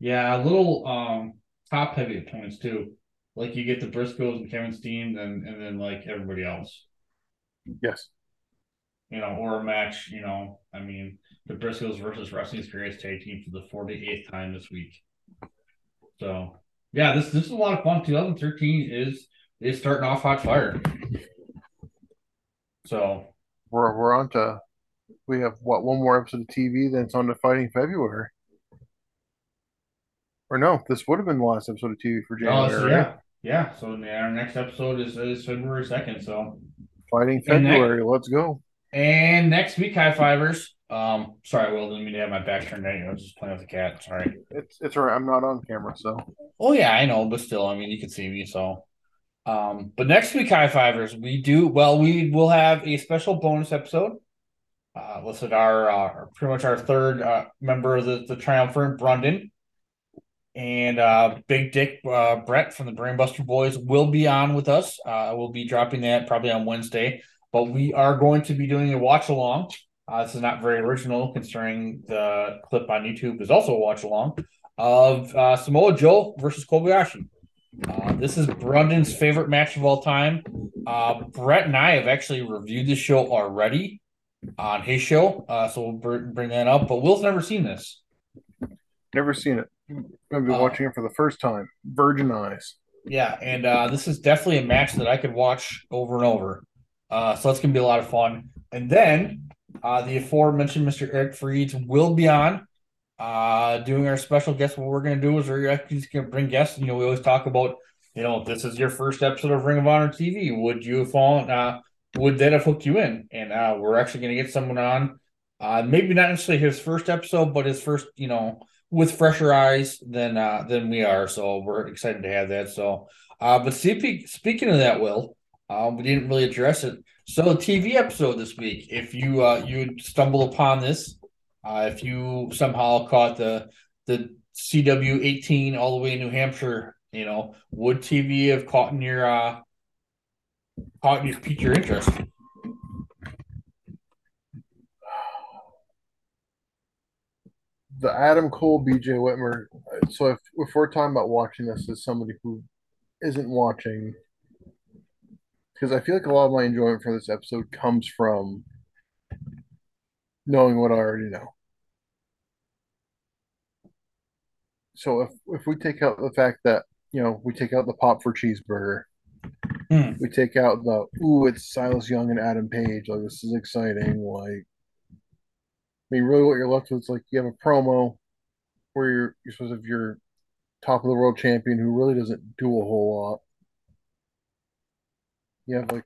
Yeah, a little um top heavy at points too. Like you get the Briscoes and Kevin Steen, and and then like everybody else, Yes, you know, or a match. You know, I mean, the Briscoes versus Wrestling Experience Tag Team for the forty eighth time this week. So yeah, this this is a lot of fun. 2013 is is starting off hot fire. So we're we're on to we have what one more episode of TV, then it's on to Fighting February. Or no, this would have been the last episode of TV for oh, January. so right? yeah, yeah. So our next episode is, is February second. So Fighting And next- February. Let's go. and next week, high fivers. Um, sorry, Will, didn't mean to have my back turned at you. I was just playing with the cat. Sorry. It's it's all right. I'm not on camera, so Oh yeah, I know, but still, I mean, you can see me. So, um, but next week, high fivers, we do well. We will have a special bonus episode. Uh, listed our uh, pretty much our third uh, member of the the triumvirate, Brundon, and uh, Big Dick uh, Brett from the Brainbuster Boys will be on with us. Uh, we'll be dropping that probably on Wednesday, but we are going to be doing a watch along. Uh, this is not very original, considering the clip on YouTube is also a watch along of uh, Samoa Joe versus Kobashi. Uh, this is Brundon's favorite match of all time. Uh, Brett and I have actually reviewed this show already on his show, uh, so we'll br- bring that up. But Will's never seen this. never seen it. Gonna be Uh, watching it for the first time. Virgin eyes. Yeah, and uh, this is definitely a match that I could watch over and over. Uh, so that's gonna be a lot of fun. And then uh, the aforementioned Mr. Eric Freeds will be on uh, doing our special guest. What we're gonna do is we're actually gonna bring guests. You know, we always talk about, you know, this is your first episode of Ring of Honor TV. Would you have fallen? Uh, would that have hooked you in? And uh, we're actually gonna get someone on. Uh, maybe not necessarily his first episode, but his first, you know, with fresher eyes than uh than we are. So we're excited to have that. So uh but speaking speaking of that, Will, um we didn't really address it. So the TV episode this week, if you uh you stumble upon this, uh if you somehow caught the the CW eighteen all the way in New Hampshire, you know, would TV have caught in your uh caught your piqued your interest? The Adam Cole, BJ Whitmer. So if if we're talking about watching this as somebody who isn't watching, because I feel like a lot of my enjoyment for this episode comes from knowing what I already know. So if if we take out the fact that you know we take out the pop for cheeseburger, Hmm. we take out the ooh it's Silas Young and Adam Page like this is exciting like. I mean, really, what you're left with is like you have a promo where you're you're supposed to have your top of the world champion who really doesn't do a whole lot. You have like,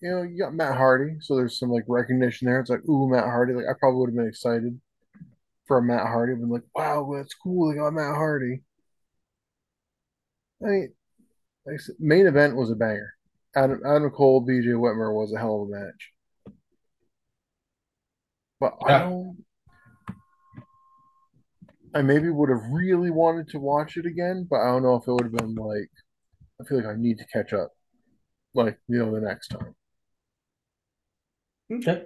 you know, you got Matt Hardy, so there's some like recognition there. It's like, ooh, Matt Hardy. Like I probably would have been excited for a Matt Hardy. I've been like, wow, that's cool. They got Matt Hardy. I mean, like I said, main event was a banger. Adam Adam Cole, BJ Whitmer was a hell of a match. But I don't. I maybe would have really wanted to watch it again, but I don't know if it would have been like. I feel like I need to catch up, like you know, the next time. Okay.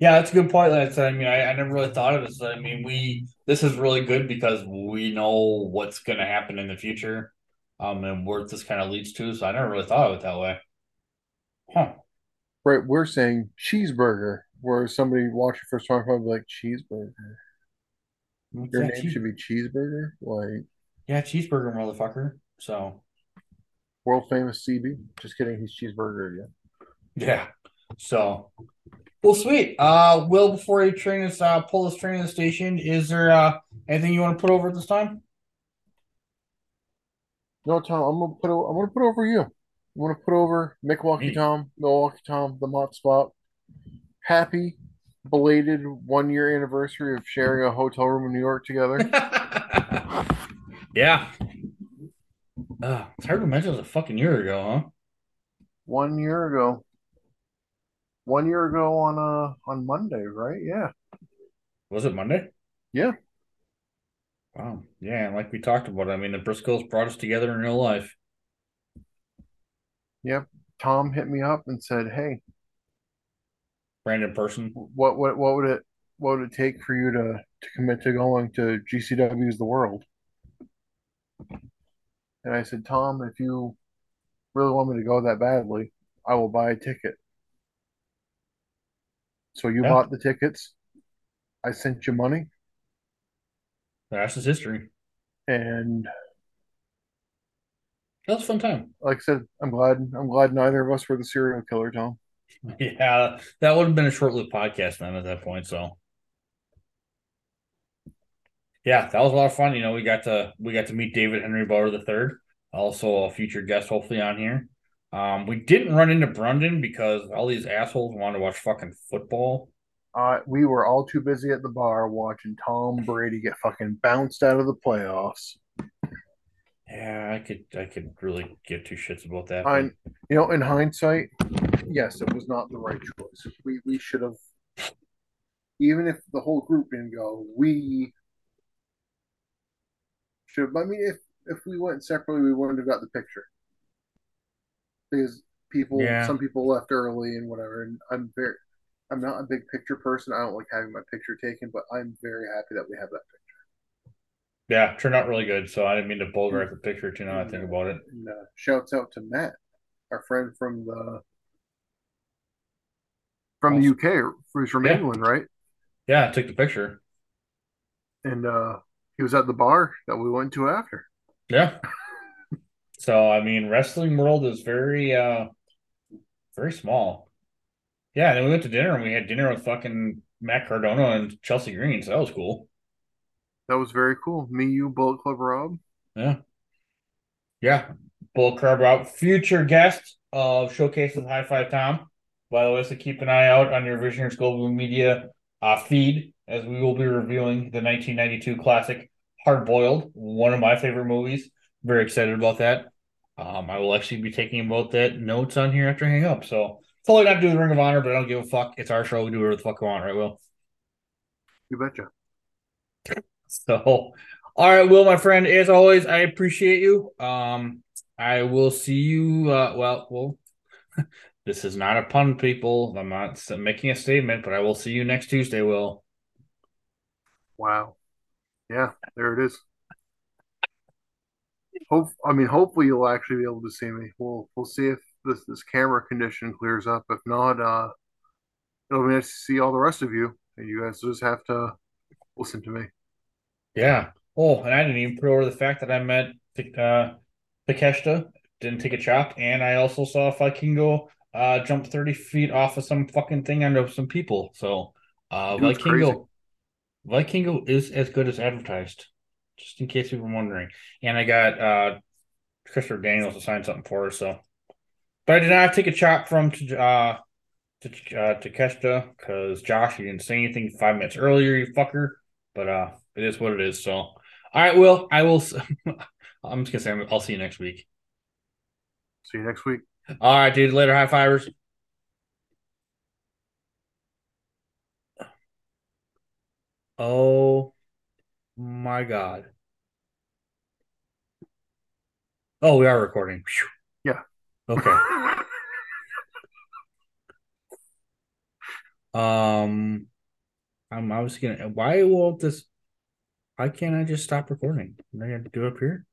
Yeah, that's a good point. That's I mean, I, I never really thought of this. I mean, we this is really good because we know what's gonna happen in the future, um, and where this kind of leads to. So I never really thought of it that way. Huh. Right, we're saying cheeseburger, where somebody watching first time probably like cheeseburger. Your name cheese- should be cheeseburger, like yeah, cheeseburger, motherfucker. So world famous CB. Just kidding, he's cheeseburger again. yeah. So well, sweet. Uh, Will, before you train us, uh, pull this train to the station, is there uh anything you want to put over at this time? No, Tom, I'm gonna put o- I'm gonna put over you. I'm gonna put over Milwaukee. Tom, Milwaukee Tom, the Mott Spot. Happy belated one year anniversary of sharing a hotel room in New York together. yeah. Uh, it's hard to imagine it was a fucking year ago, huh? one year ago. One year ago on uh on Monday, right? Yeah. Was it Monday? Yeah. Wow. Yeah, and like we talked about, I mean, the Briscoes brought us together in real life. Yep. Tom hit me up and said, "Hey, Brandon person. what what what would it what would it take for you to to commit to going to GCW's The World?" And I said, "Tom, if you really want me to go that badly, I will buy a ticket." So you Yeah. bought the tickets. I sent you money, The rest is history. and That was a fun time. like I said, I'm glad I'm glad neither of us were the serial killer, Tom. Yeah, that would have been a short-lived podcast then at that point. So, yeah, that was a lot of fun. You know, we got to we got to meet David Henry Bauer the third, also a future guest, hopefully on here. Um, we didn't run into Brendan because all these assholes wanted to watch fucking football. Uh, we were all too busy at the bar watching Tom Brady get fucking bounced out of the playoffs. Yeah, I could I could really give two shits about that. I, you know, in hindsight, yes, it was not the right choice. We we should have, even if the whole group didn't go, we should. I mean, if if we went separately, we wouldn't have got the picture because people, Yeah. some people left early and whatever. And I'm very, I'm not a big picture person. I don't like having my picture taken, but I'm very happy that we have that picture. Yeah, turned out really good. So I didn't mean to bogart the picture too. Now I think about it. And uh, shouts out to Matt, our friend from the from the UK. He's from Yeah. England, right? Yeah, I took the picture. And uh, he was at the bar that we went to after. Yeah. So I mean, wrestling world is very uh very small. Yeah, and then we went to dinner and we had dinner with fucking Matt Cardona and Chelsea Green, so that was cool. That was very cool. Me, you, Bullet Club Rob. Yeah. Yeah. Bull Club Rob, Future guest of Showcase with High Five Tom. By the way, so keep an eye out on your Visionaries Global Media uh, feed as we will be reviewing the 1992 classic Hard Boiled, one of my favorite movies. Very excited about that. Um, I will actually be taking about that notes on here after I hang up. So totally not doing the Ring of Honor, but I don't give a fuck. It's our show. We do whatever the fuck we want, right, Will? You betcha. So, all right, Will, my friend, as always, I appreciate you. Um, I will see you. Uh, well, well, this is not a pun, people. I'm not making a statement, but I will see you next Tuesday, Will. Wow. Yeah, there it is. Hope I mean hopefully you'll actually be able to see me. We'll we'll see if this this camera condition clears up. If not, uh it'll be nice to see all the rest of you. And you guys just have to listen to me. Yeah. Oh, and I didn't even put over the fact that I met uh, Takeshita, didn't take a chop, and I also saw Vikingo uh, jump 30 feet off of some fucking thing onto some people. So, uh, Vikingo, Vikingo is as good as advertised, just in case you were wondering. And I got uh, Christopher Daniels to sign something for her. So, but I did not take a chop from uh, to uh, Takeshita because Josh, you didn't say anything five minutes earlier, you fucker. But uh, it is what it is. So, all right, Will, I will. I'm just gonna say I'll see you next week. See you next week. All right, dude. Later, high fivers. Oh my god. Oh, we are recording. Yeah. Okay. Um, I'm obviously gonna. Why won't this? Why can't I just stop recording? I have to do up here.